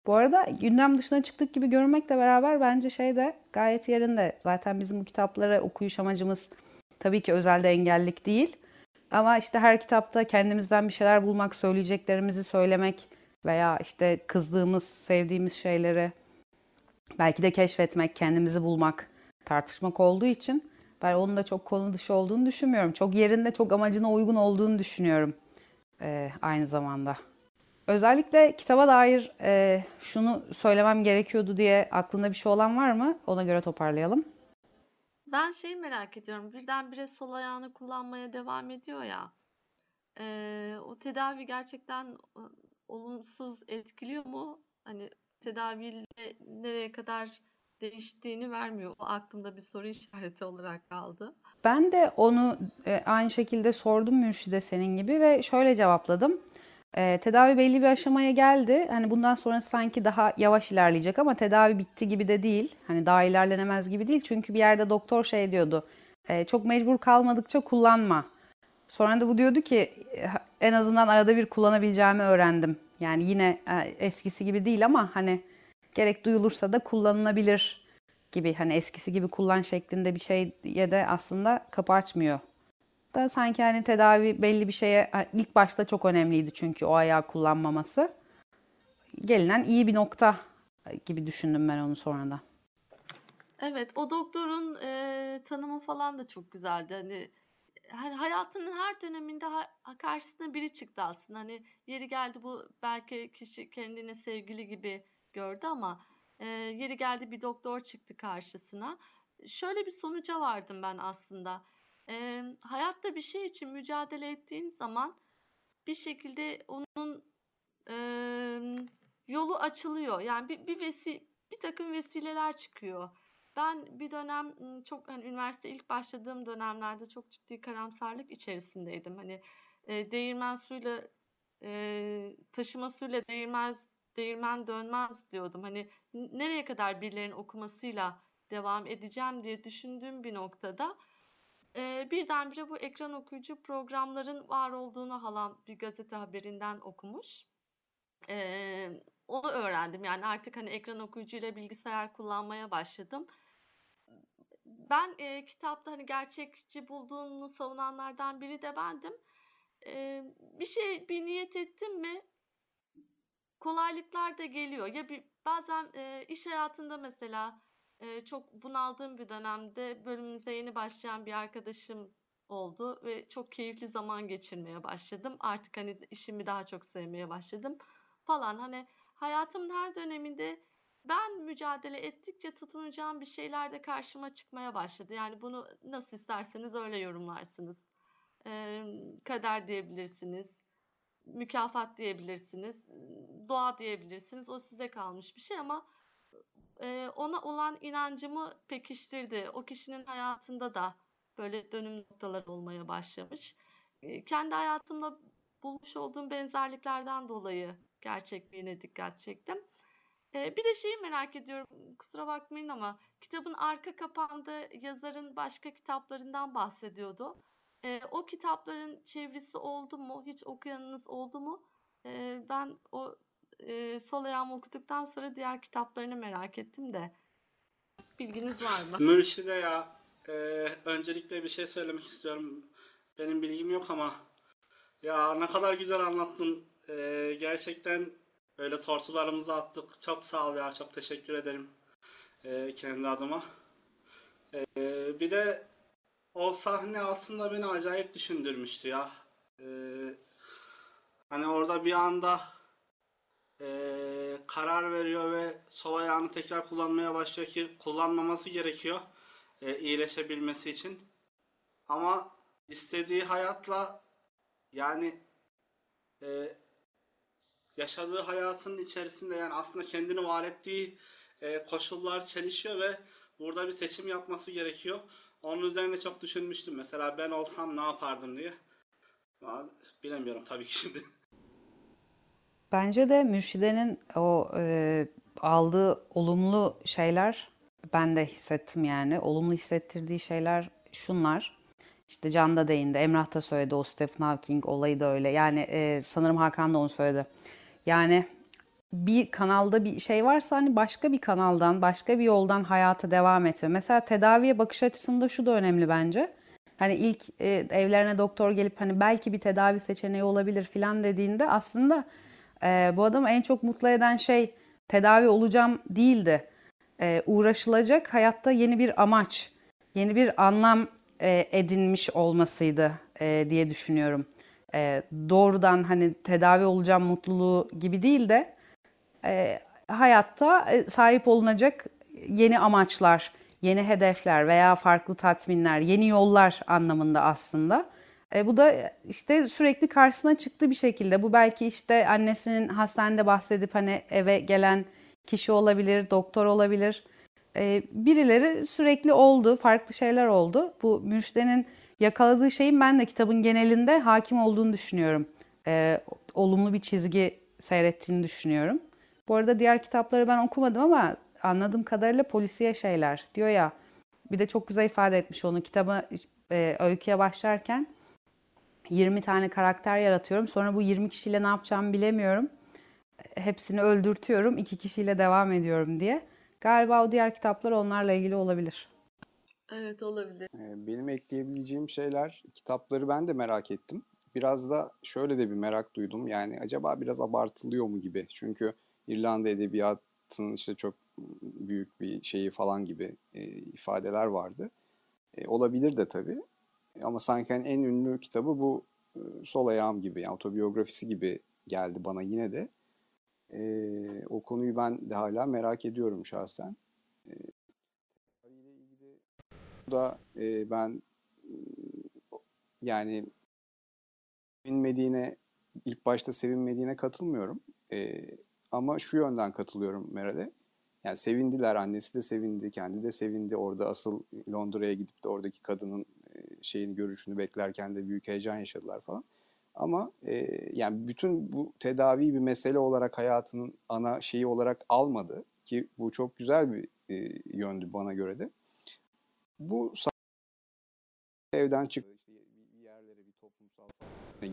Bu arada gündem dışına çıktık gibi görünmekle beraber bence şey de gayet yerinde. Zaten bizim bu kitapları okuyuş amacımız tabii ki özelde engellik değil. Ama işte her kitapta kendimizden bir şeyler bulmak, söyleyeceklerimizi söylemek veya işte kızdığımız, sevdiğimiz şeyleri belki de keşfetmek, kendimizi bulmak, tartışmak olduğu için ben onun da çok konu dışı olduğunu düşünmüyorum. Çok yerinde, çok amacına uygun olduğunu düşünüyorum ee, aynı zamanda. Özellikle kitaba dair e, şunu söylemem gerekiyordu diye aklında bir şey olan var mı? Ona göre toparlayalım. Ben şeyi merak ediyorum. Birdenbire sol ayağını kullanmaya devam ediyor ya. E, o tedavi gerçekten e, olumsuz etkiliyor mu? Hani tedaviyle nereye kadar değiştiğini vermiyor. O aklımda bir soru işareti olarak kaldı. Ben de onu e, aynı şekilde sordum Mürşide senin gibi ve şöyle cevapladım. E, tedavi belli bir aşamaya geldi. Hani bundan sonra sanki daha yavaş ilerleyecek ama tedavi bitti gibi de değil. Hani daha ilerlenemez gibi değil. Çünkü bir yerde doktor şey diyordu. E, çok mecbur kalmadıkça kullanma. Sonra da bu diyordu ki en azından arada bir kullanabileceğimi öğrendim. Yani yine e, eskisi gibi değil ama hani gerek duyulursa da kullanılabilir gibi hani eskisi gibi kullan şeklinde bir şeye de aslında kapı açmıyor da sanki hani tedavi belli bir şeye ilk başta çok önemliydi çünkü o ayağı kullanmaması. Gelinen iyi bir nokta gibi düşündüm ben onu sonradan. Evet, o doktorun e, tanımı falan da çok güzeldi. Hani hani hayatının her döneminde ha, karşısına biri çıktı aslında. Hani yeri geldi bu belki kişi kendine sevgili gibi gördü ama e, yeri geldi bir doktor çıktı karşısına. Şöyle bir sonuca vardım ben aslında e, hayatta bir şey için mücadele ettiğin zaman bir şekilde onun e, yolu açılıyor. Yani bir, bir vesi bir takım vesileler çıkıyor. Ben bir dönem çok hani üniversite ilk başladığım dönemlerde çok ciddi karamsarlık içerisindeydim. Hani e, değirmen suyla e, taşıma suyla değirmez değirmen dönmez diyordum. Hani nereye kadar birilerinin okumasıyla devam edeceğim diye düşündüğüm bir noktada e, birdenbire bu ekran okuyucu programların var olduğunu halam bir gazete haberinden okumuş. E, onu öğrendim. Yani artık hani ekran okuyucuyla bilgisayar kullanmaya başladım. Ben e, kitapta hani gerçekçi bulduğumu savunanlardan biri de bendim. E, bir şey bir niyet ettim mi kolaylıklar da geliyor. Ya bir bazen e, iş hayatında mesela e, çok bunaldığım bir dönemde bölümümüze yeni başlayan bir arkadaşım oldu ve çok keyifli zaman geçirmeye başladım. Artık hani işimi daha çok sevmeye başladım falan. Hani hayatımın her döneminde mücadele ettikçe tutunacağım bir şeyler de karşıma çıkmaya başladı. Yani bunu nasıl isterseniz öyle yorumlarsınız. Ee, kader diyebilirsiniz, mükafat diyebilirsiniz, doğa diyebilirsiniz. O size kalmış bir şey ama e, ona olan inancımı pekiştirdi. O kişinin hayatında da böyle dönüm noktalar olmaya başlamış. E, kendi hayatımda bulmuş olduğum benzerliklerden dolayı gerçekliğine dikkat çektim. Bir de şeyi merak ediyorum, kusura bakmayın ama kitabın arka kapağında yazarın başka kitaplarından bahsediyordu. O kitapların çevresi oldu mu? Hiç okuyanınız oldu mu? Ben o e, sol ayağımı okuduktan sonra diğer kitaplarını merak ettim de. Bilginiz var mı? Mürşide ya e, öncelikle bir şey söylemek istiyorum. Benim bilgim yok ama ya ne kadar güzel anlattın. E, gerçekten böyle tortularımızı attık. Çok sağ ol ya. Çok teşekkür ederim e, kendi adıma. E, bir de o sahne aslında beni acayip düşündürmüştü ya. E, hani orada bir anda e, karar veriyor ve sol ayağını tekrar kullanmaya başlıyor ki kullanmaması gerekiyor e, iyileşebilmesi için. Ama istediği hayatla yani e, yaşadığı hayatın içerisinde yani aslında kendini var ettiği e, koşullar çelişiyor ve burada bir seçim yapması gerekiyor. Onun üzerine çok düşünmüştüm. Mesela ben olsam ne yapardım diye. Bilemiyorum tabii ki şimdi. Bence de Mürşide'nin o e, aldığı olumlu şeyler ben de hissettim yani. Olumlu hissettirdiği şeyler şunlar. İşte Can da değindi, Emrah da söyledi o Stephen Hawking olayı da öyle. Yani e, sanırım Hakan da onu söyledi. Yani bir kanalda bir şey varsa hani başka bir kanaldan, başka bir yoldan hayata devam etme. Mesela tedaviye bakış açısında şu da önemli bence. Hani ilk e, evlerine doktor gelip hani belki bir tedavi seçeneği olabilir filan dediğinde aslında e, bu adamı en çok mutlu eden şey tedavi olacağım değildi. E, uğraşılacak hayatta yeni bir amaç, yeni bir anlam e, edinmiş olmasıydı e, diye düşünüyorum. E, doğrudan hani tedavi olacağım mutluluğu gibi değil de e, hayatta e, sahip olunacak yeni amaçlar, yeni hedefler veya farklı tatminler, yeni yollar anlamında aslında. E, bu da işte sürekli karşısına çıktı bir şekilde. Bu belki işte annesinin hastanede bahsedip hani eve gelen kişi olabilir, doktor olabilir. E, birileri sürekli oldu, farklı şeyler oldu. Bu mürşidenin yakaladığı şeyin ben de kitabın genelinde hakim olduğunu düşünüyorum. E, olumlu bir çizgi seyrettiğini düşünüyorum. Bu arada diğer kitapları ben okumadım ama anladığım kadarıyla polisiye şeyler diyor ya. Bir de çok güzel ifade etmiş onu. Kitabı e, öyküye başlarken 20 tane karakter yaratıyorum. Sonra bu 20 kişiyle ne yapacağımı bilemiyorum. Hepsini öldürtüyorum. iki kişiyle devam ediyorum diye. Galiba o diğer kitaplar onlarla ilgili olabilir. Evet olabilir. Benim ekleyebileceğim şeyler, kitapları ben de merak ettim. Biraz da şöyle de bir merak duydum. Yani acaba biraz abartılıyor mu gibi. Çünkü İrlanda edebiyatının işte çok büyük bir şeyi falan gibi ifadeler vardı. Olabilir de tabii. Ama sanki hani en ünlü kitabı bu Sol Ayağım gibi, yani otobiyografisi gibi geldi bana yine de. O konuyu ben de hala merak ediyorum şahsen. E, da e, ben yani sevinmediğine ilk başta sevinmediğine katılmıyorum. E, ama şu yönden katılıyorum Meral'e. Yani sevindiler, annesi de sevindi, kendi de sevindi. Orada asıl Londra'ya gidip de oradaki kadının şeyini görüşünü beklerken de büyük heyecan yaşadılar falan. Ama e, yani bütün bu tedavi bir mesele olarak hayatının ana şeyi olarak almadı ki bu çok güzel bir e, yöndü bana göre de. Bu evden çıktı bir yerlere bir toplumsal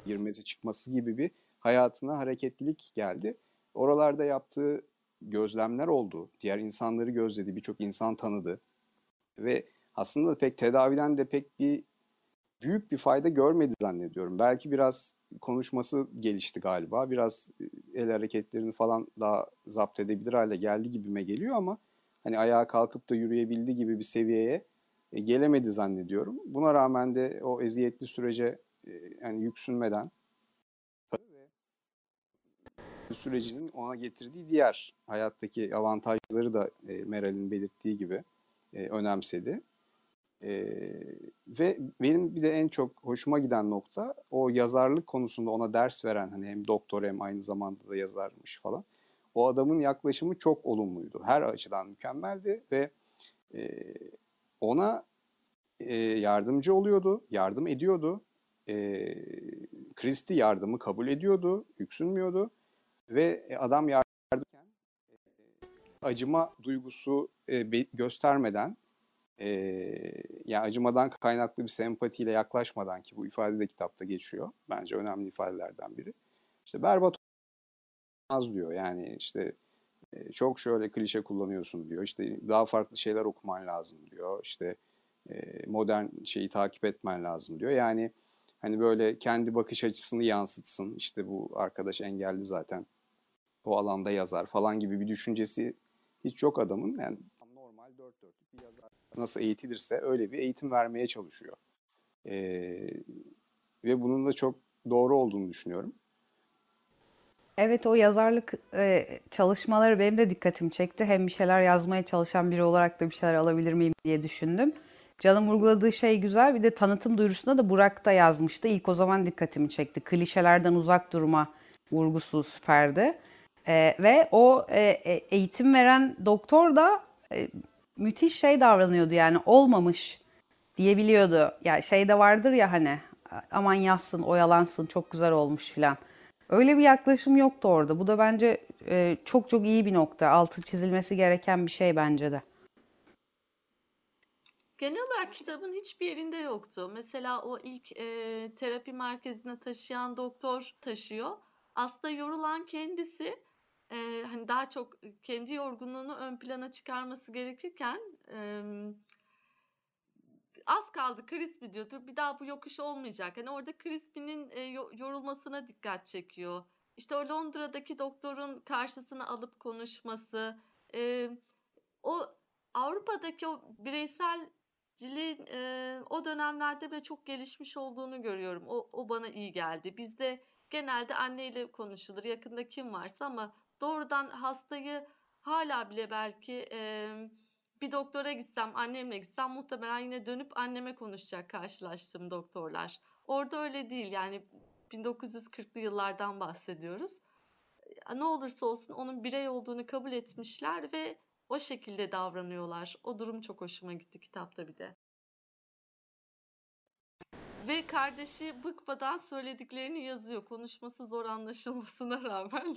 girmesi çıkması gibi bir hayatına hareketlilik geldi. Oralarda yaptığı gözlemler oldu. Diğer insanları gözledi, birçok insan tanıdı. Ve aslında pek tedaviden de pek bir büyük bir fayda görmedi zannediyorum. Belki biraz konuşması gelişti galiba. Biraz el hareketlerini falan daha zapt edebilir hale geldi gibime geliyor ama hani ayağa kalkıp da yürüyebildi gibi bir seviyeye e, gelemedi zannediyorum. Buna rağmen de o eziyetli sürece e, yani yüksünmeden sürecinin ona getirdiği diğer hayattaki avantajları da e, Meral'in belirttiği gibi e, önemsedi. E, ve benim bir de en çok hoşuma giden nokta o yazarlık konusunda ona ders veren hani hem doktor hem aynı zamanda da yazarmış falan. O adamın yaklaşımı çok olumluydu. Her açıdan mükemmeldi ve e, ona e, yardımcı oluyordu, yardım ediyordu. E, Christie yardımı kabul ediyordu, yüksünmüyordu ve adam yardımken e, acıma duygusu e, göstermeden e, yani acımadan kaynaklı bir sempatiyle yaklaşmadan ki bu ifade de kitapta geçiyor. Bence önemli ifadelerden biri. İşte berbat olmaz diyor. Yani işte e, çok şöyle klişe kullanıyorsun diyor. İşte daha farklı şeyler okuman lazım diyor. İşte modern şeyi takip etmen lazım diyor. Yani hani böyle kendi bakış açısını yansıtsın. İşte bu arkadaş engelli zaten o alanda yazar falan gibi bir düşüncesi hiç yok adamın. Yani normal dört dörtlük bir yazar nasıl eğitilirse öyle bir eğitim vermeye çalışıyor. Ee, ve bunun da çok doğru olduğunu düşünüyorum. Evet o yazarlık e, çalışmaları benim de dikkatimi çekti. Hem bir şeyler yazmaya çalışan biri olarak da bir şeyler alabilir miyim diye düşündüm. Canım vurguladığı şey güzel. Bir de tanıtım duyurusunda da Burak da yazmıştı. İlk o zaman dikkatimi çekti. Klişelerden uzak durma vurgusu süperdi. E, ve o e, e, eğitim veren doktor da e, müthiş şey davranıyordu yani olmamış diyebiliyordu. Ya şey de vardır ya hani aman yazsın, oyalansın, çok güzel olmuş filan. Öyle bir yaklaşım yoktu orada. Bu da bence e, çok çok iyi bir nokta. Altı çizilmesi gereken bir şey bence de. Genel olarak kitabın hiçbir yerinde yoktu. Mesela o ilk e, terapi merkezine taşıyan doktor taşıyor. Aslında yorulan kendisi e, hani daha çok kendi yorgunluğunu ön plana çıkarması gerekirken e, az kaldı Crispy diyordur. Bir daha bu yokuş olmayacak. Hani orada Crispy'nin e, yorulmasına dikkat çekiyor. İşte o Londra'daki doktorun karşısına alıp konuşması, e, o Avrupa'daki o bireyselciliğin e, o dönemlerde bile çok gelişmiş olduğunu görüyorum. O, o bana iyi geldi. Bizde genelde anneyle konuşulur, yakında kim varsa ama doğrudan hastayı hala bile belki e, bir doktora gitsem, annemle gitsem muhtemelen yine dönüp anneme konuşacak karşılaştığım doktorlar. Orada öyle değil yani 1940'lı yıllardan bahsediyoruz. Ne olursa olsun onun birey olduğunu kabul etmişler ve o şekilde davranıyorlar. O durum çok hoşuma gitti kitapta bir de. Ve kardeşi bıkmadan söylediklerini yazıyor. Konuşması zor anlaşılmasına rağmen.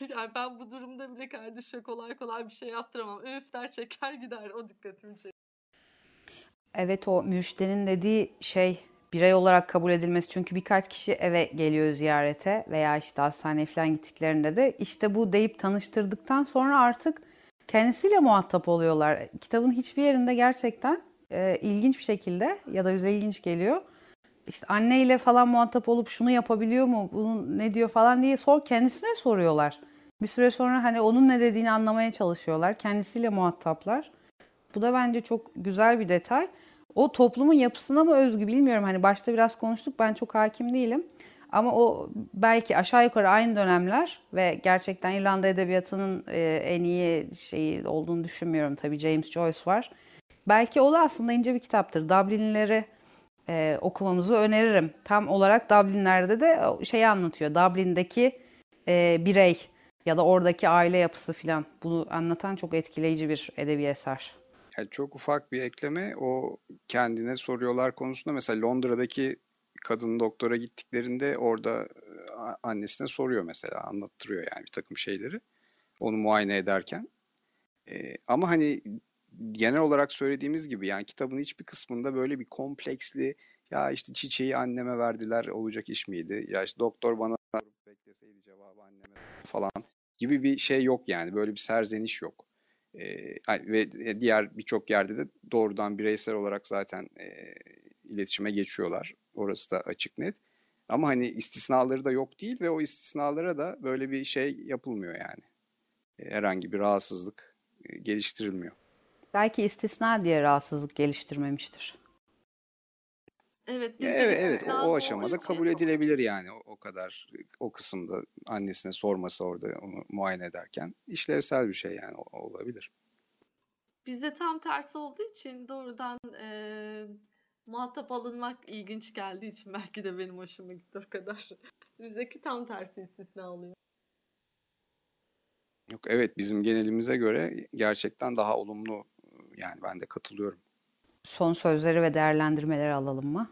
[laughs] yani ben bu durumda bile kardeşe kolay kolay bir şey yaptıramam. Öf der çeker gider. O dikkatimi çekiyor. Evet o müşterinin dediği şey birey olarak kabul edilmesi. Çünkü birkaç kişi eve geliyor ziyarete veya işte hastaneye falan gittiklerinde de işte bu deyip tanıştırdıktan sonra artık kendisiyle muhatap oluyorlar. Kitabın hiçbir yerinde gerçekten e, ilginç bir şekilde ya da bize ilginç geliyor işte anneyle falan muhatap olup şunu yapabiliyor mu, bunu ne diyor falan diye sor kendisine soruyorlar. Bir süre sonra hani onun ne dediğini anlamaya çalışıyorlar. Kendisiyle muhataplar. Bu da bence çok güzel bir detay. O toplumun yapısına mı özgü bilmiyorum. Hani başta biraz konuştuk. Ben çok hakim değilim. Ama o belki aşağı yukarı aynı dönemler ve gerçekten İrlanda edebiyatının e, en iyi şeyi olduğunu düşünmüyorum. Tabii James Joyce var. Belki o da aslında ince bir kitaptır. Dublinlileri e, okumamızı öneririm. Tam olarak Dublin'lerde de şeyi anlatıyor. Dublin'deki e, birey ya da oradaki aile yapısı filan. Bunu anlatan çok etkileyici bir edebi eser. Yani çok ufak bir ekleme o kendine soruyorlar konusunda mesela Londra'daki kadın doktora gittiklerinde orada annesine soruyor mesela anlattırıyor yani bir takım şeyleri onu muayene ederken. Ee, ama hani genel olarak söylediğimiz gibi yani kitabın hiçbir kısmında böyle bir kompleksli ya işte çiçeği anneme verdiler olacak iş miydi? Ya işte doktor bana [laughs] bekleseydi cevabı anneme [laughs] falan gibi bir şey yok yani. Böyle bir serzeniş yok. Ee, ve diğer birçok yerde de doğrudan bireysel olarak zaten e, iletişime geçiyorlar. Orası da açık net. Ama hani istisnaları da yok değil ve o istisnalara da böyle bir şey yapılmıyor yani. E, Herhangi bir rahatsızlık e, geliştirilmiyor. Belki istisna diye rahatsızlık geliştirmemiştir. Evet, evet evet o, o aşamada için kabul edilebilir yani o, o kadar o kısımda annesine sorması orada onu muayene ederken işlevsel bir şey yani o- olabilir. bizde tam tersi olduğu için doğrudan eee, muhatap alınmak ilginç geldiği için belki de benim hoşuma gitti o kadar. [laughs] Bizdeki tam tersi istisna oluyor. Yok evet bizim genelimize göre gerçekten daha olumlu yani ben de katılıyorum. Son sözleri ve değerlendirmeleri alalım mı?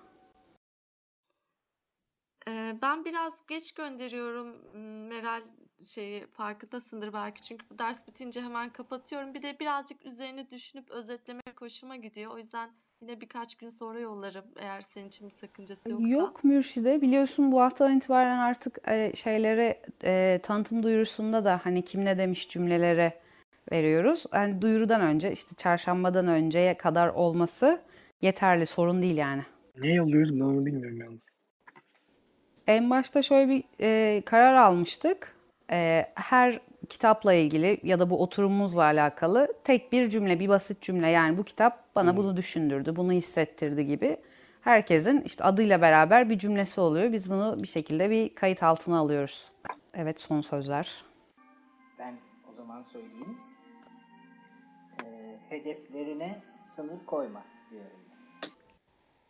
Ee, ben biraz geç gönderiyorum m, Meral şeyi farkındasındır belki çünkü bu ders bitince hemen kapatıyorum. Bir de birazcık üzerine düşünüp özetlemek hoşuma gidiyor. O yüzden yine birkaç gün sonra yollarım eğer senin için bir sakıncası yoksa. Yok Mürşide biliyorsun bu haftadan itibaren artık e, şeylere e, tanıtım duyurusunda da hani kim ne demiş cümlelere veriyoruz. Yani duyurudan önce işte çarşambadan önceye kadar olması yeterli sorun değil yani. Ne yolluyoruz ben onu bilmiyorum yani. En başta şöyle bir e, karar almıştık. E, her kitapla ilgili ya da bu oturumumuzla alakalı tek bir cümle, bir basit cümle yani bu kitap bana bunu düşündürdü, bunu hissettirdi gibi. Herkesin işte adıyla beraber bir cümlesi oluyor. Biz bunu bir şekilde bir kayıt altına alıyoruz. Evet son sözler. Ben o zaman söyleyeyim. Ee, hedeflerine sınır koyma diyorum.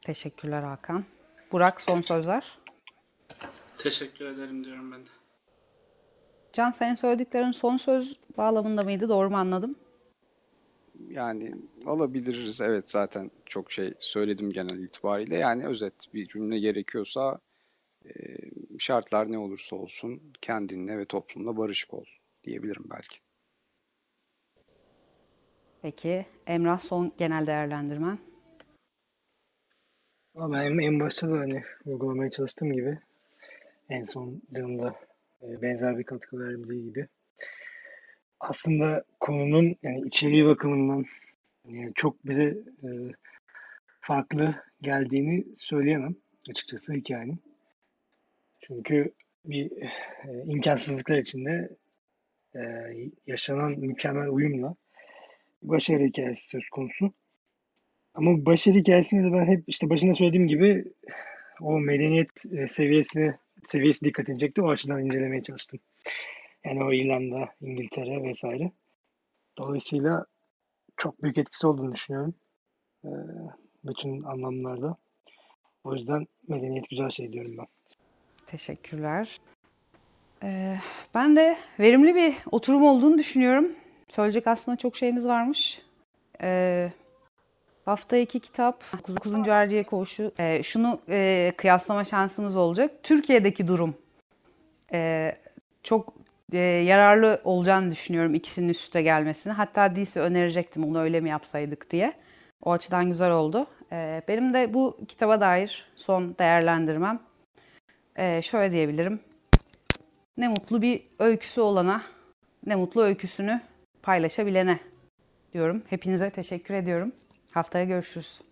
Teşekkürler Hakan. Burak son sözler. Teşekkür ederim diyorum ben de. Can senin söylediklerin son söz bağlamında mıydı? Doğru mu anladım? Yani alabiliriz evet zaten çok şey söyledim genel itibariyle yani özet bir cümle gerekiyorsa e, şartlar ne olursa olsun kendinle ve toplumla barışık ol diyebilirim belki. Peki Emrah son genel değerlendirmen. Ben en, başta da hani uygulamaya çalıştığım gibi en son yanında e, benzer bir katkı verdiği gibi aslında konunun yani içeriği bakımından yani çok bize e, farklı geldiğini söyleyemem açıkçası hikayenin. Çünkü bir e, imkansızlıklar içinde e, yaşanan mükemmel uyumla başarı hikayesi söz konusu. Ama başarı hikayesinde de ben hep işte başında söylediğim gibi o medeniyet e, seviyesine seviyesi dikkatimi çekti. O açıdan incelemeye çalıştım. Yani o İrlanda, İngiltere vesaire. Dolayısıyla çok büyük etkisi olduğunu düşünüyorum. Ee, bütün anlamlarda. O yüzden medeniyet güzel şey diyorum ben. Teşekkürler. Ee, ben de verimli bir oturum olduğunu düşünüyorum. Söyleyecek aslında çok şeyimiz varmış. Ee, hafta iki kitap, 9. Erciye Koğuşu. Ee, şunu e, kıyaslama şansımız olacak. Türkiye'deki durum e, çok e, yararlı olacağını düşünüyorum ikisinin üst üste gelmesini. Hatta değilse önerecektim onu öyle mi yapsaydık diye. O açıdan güzel oldu. Ee, benim de bu kitaba dair son değerlendirmem ee, şöyle diyebilirim. Ne mutlu bir öyküsü olana, ne mutlu öyküsünü paylaşabilene diyorum. Hepinize teşekkür ediyorum. Haftaya görüşürüz.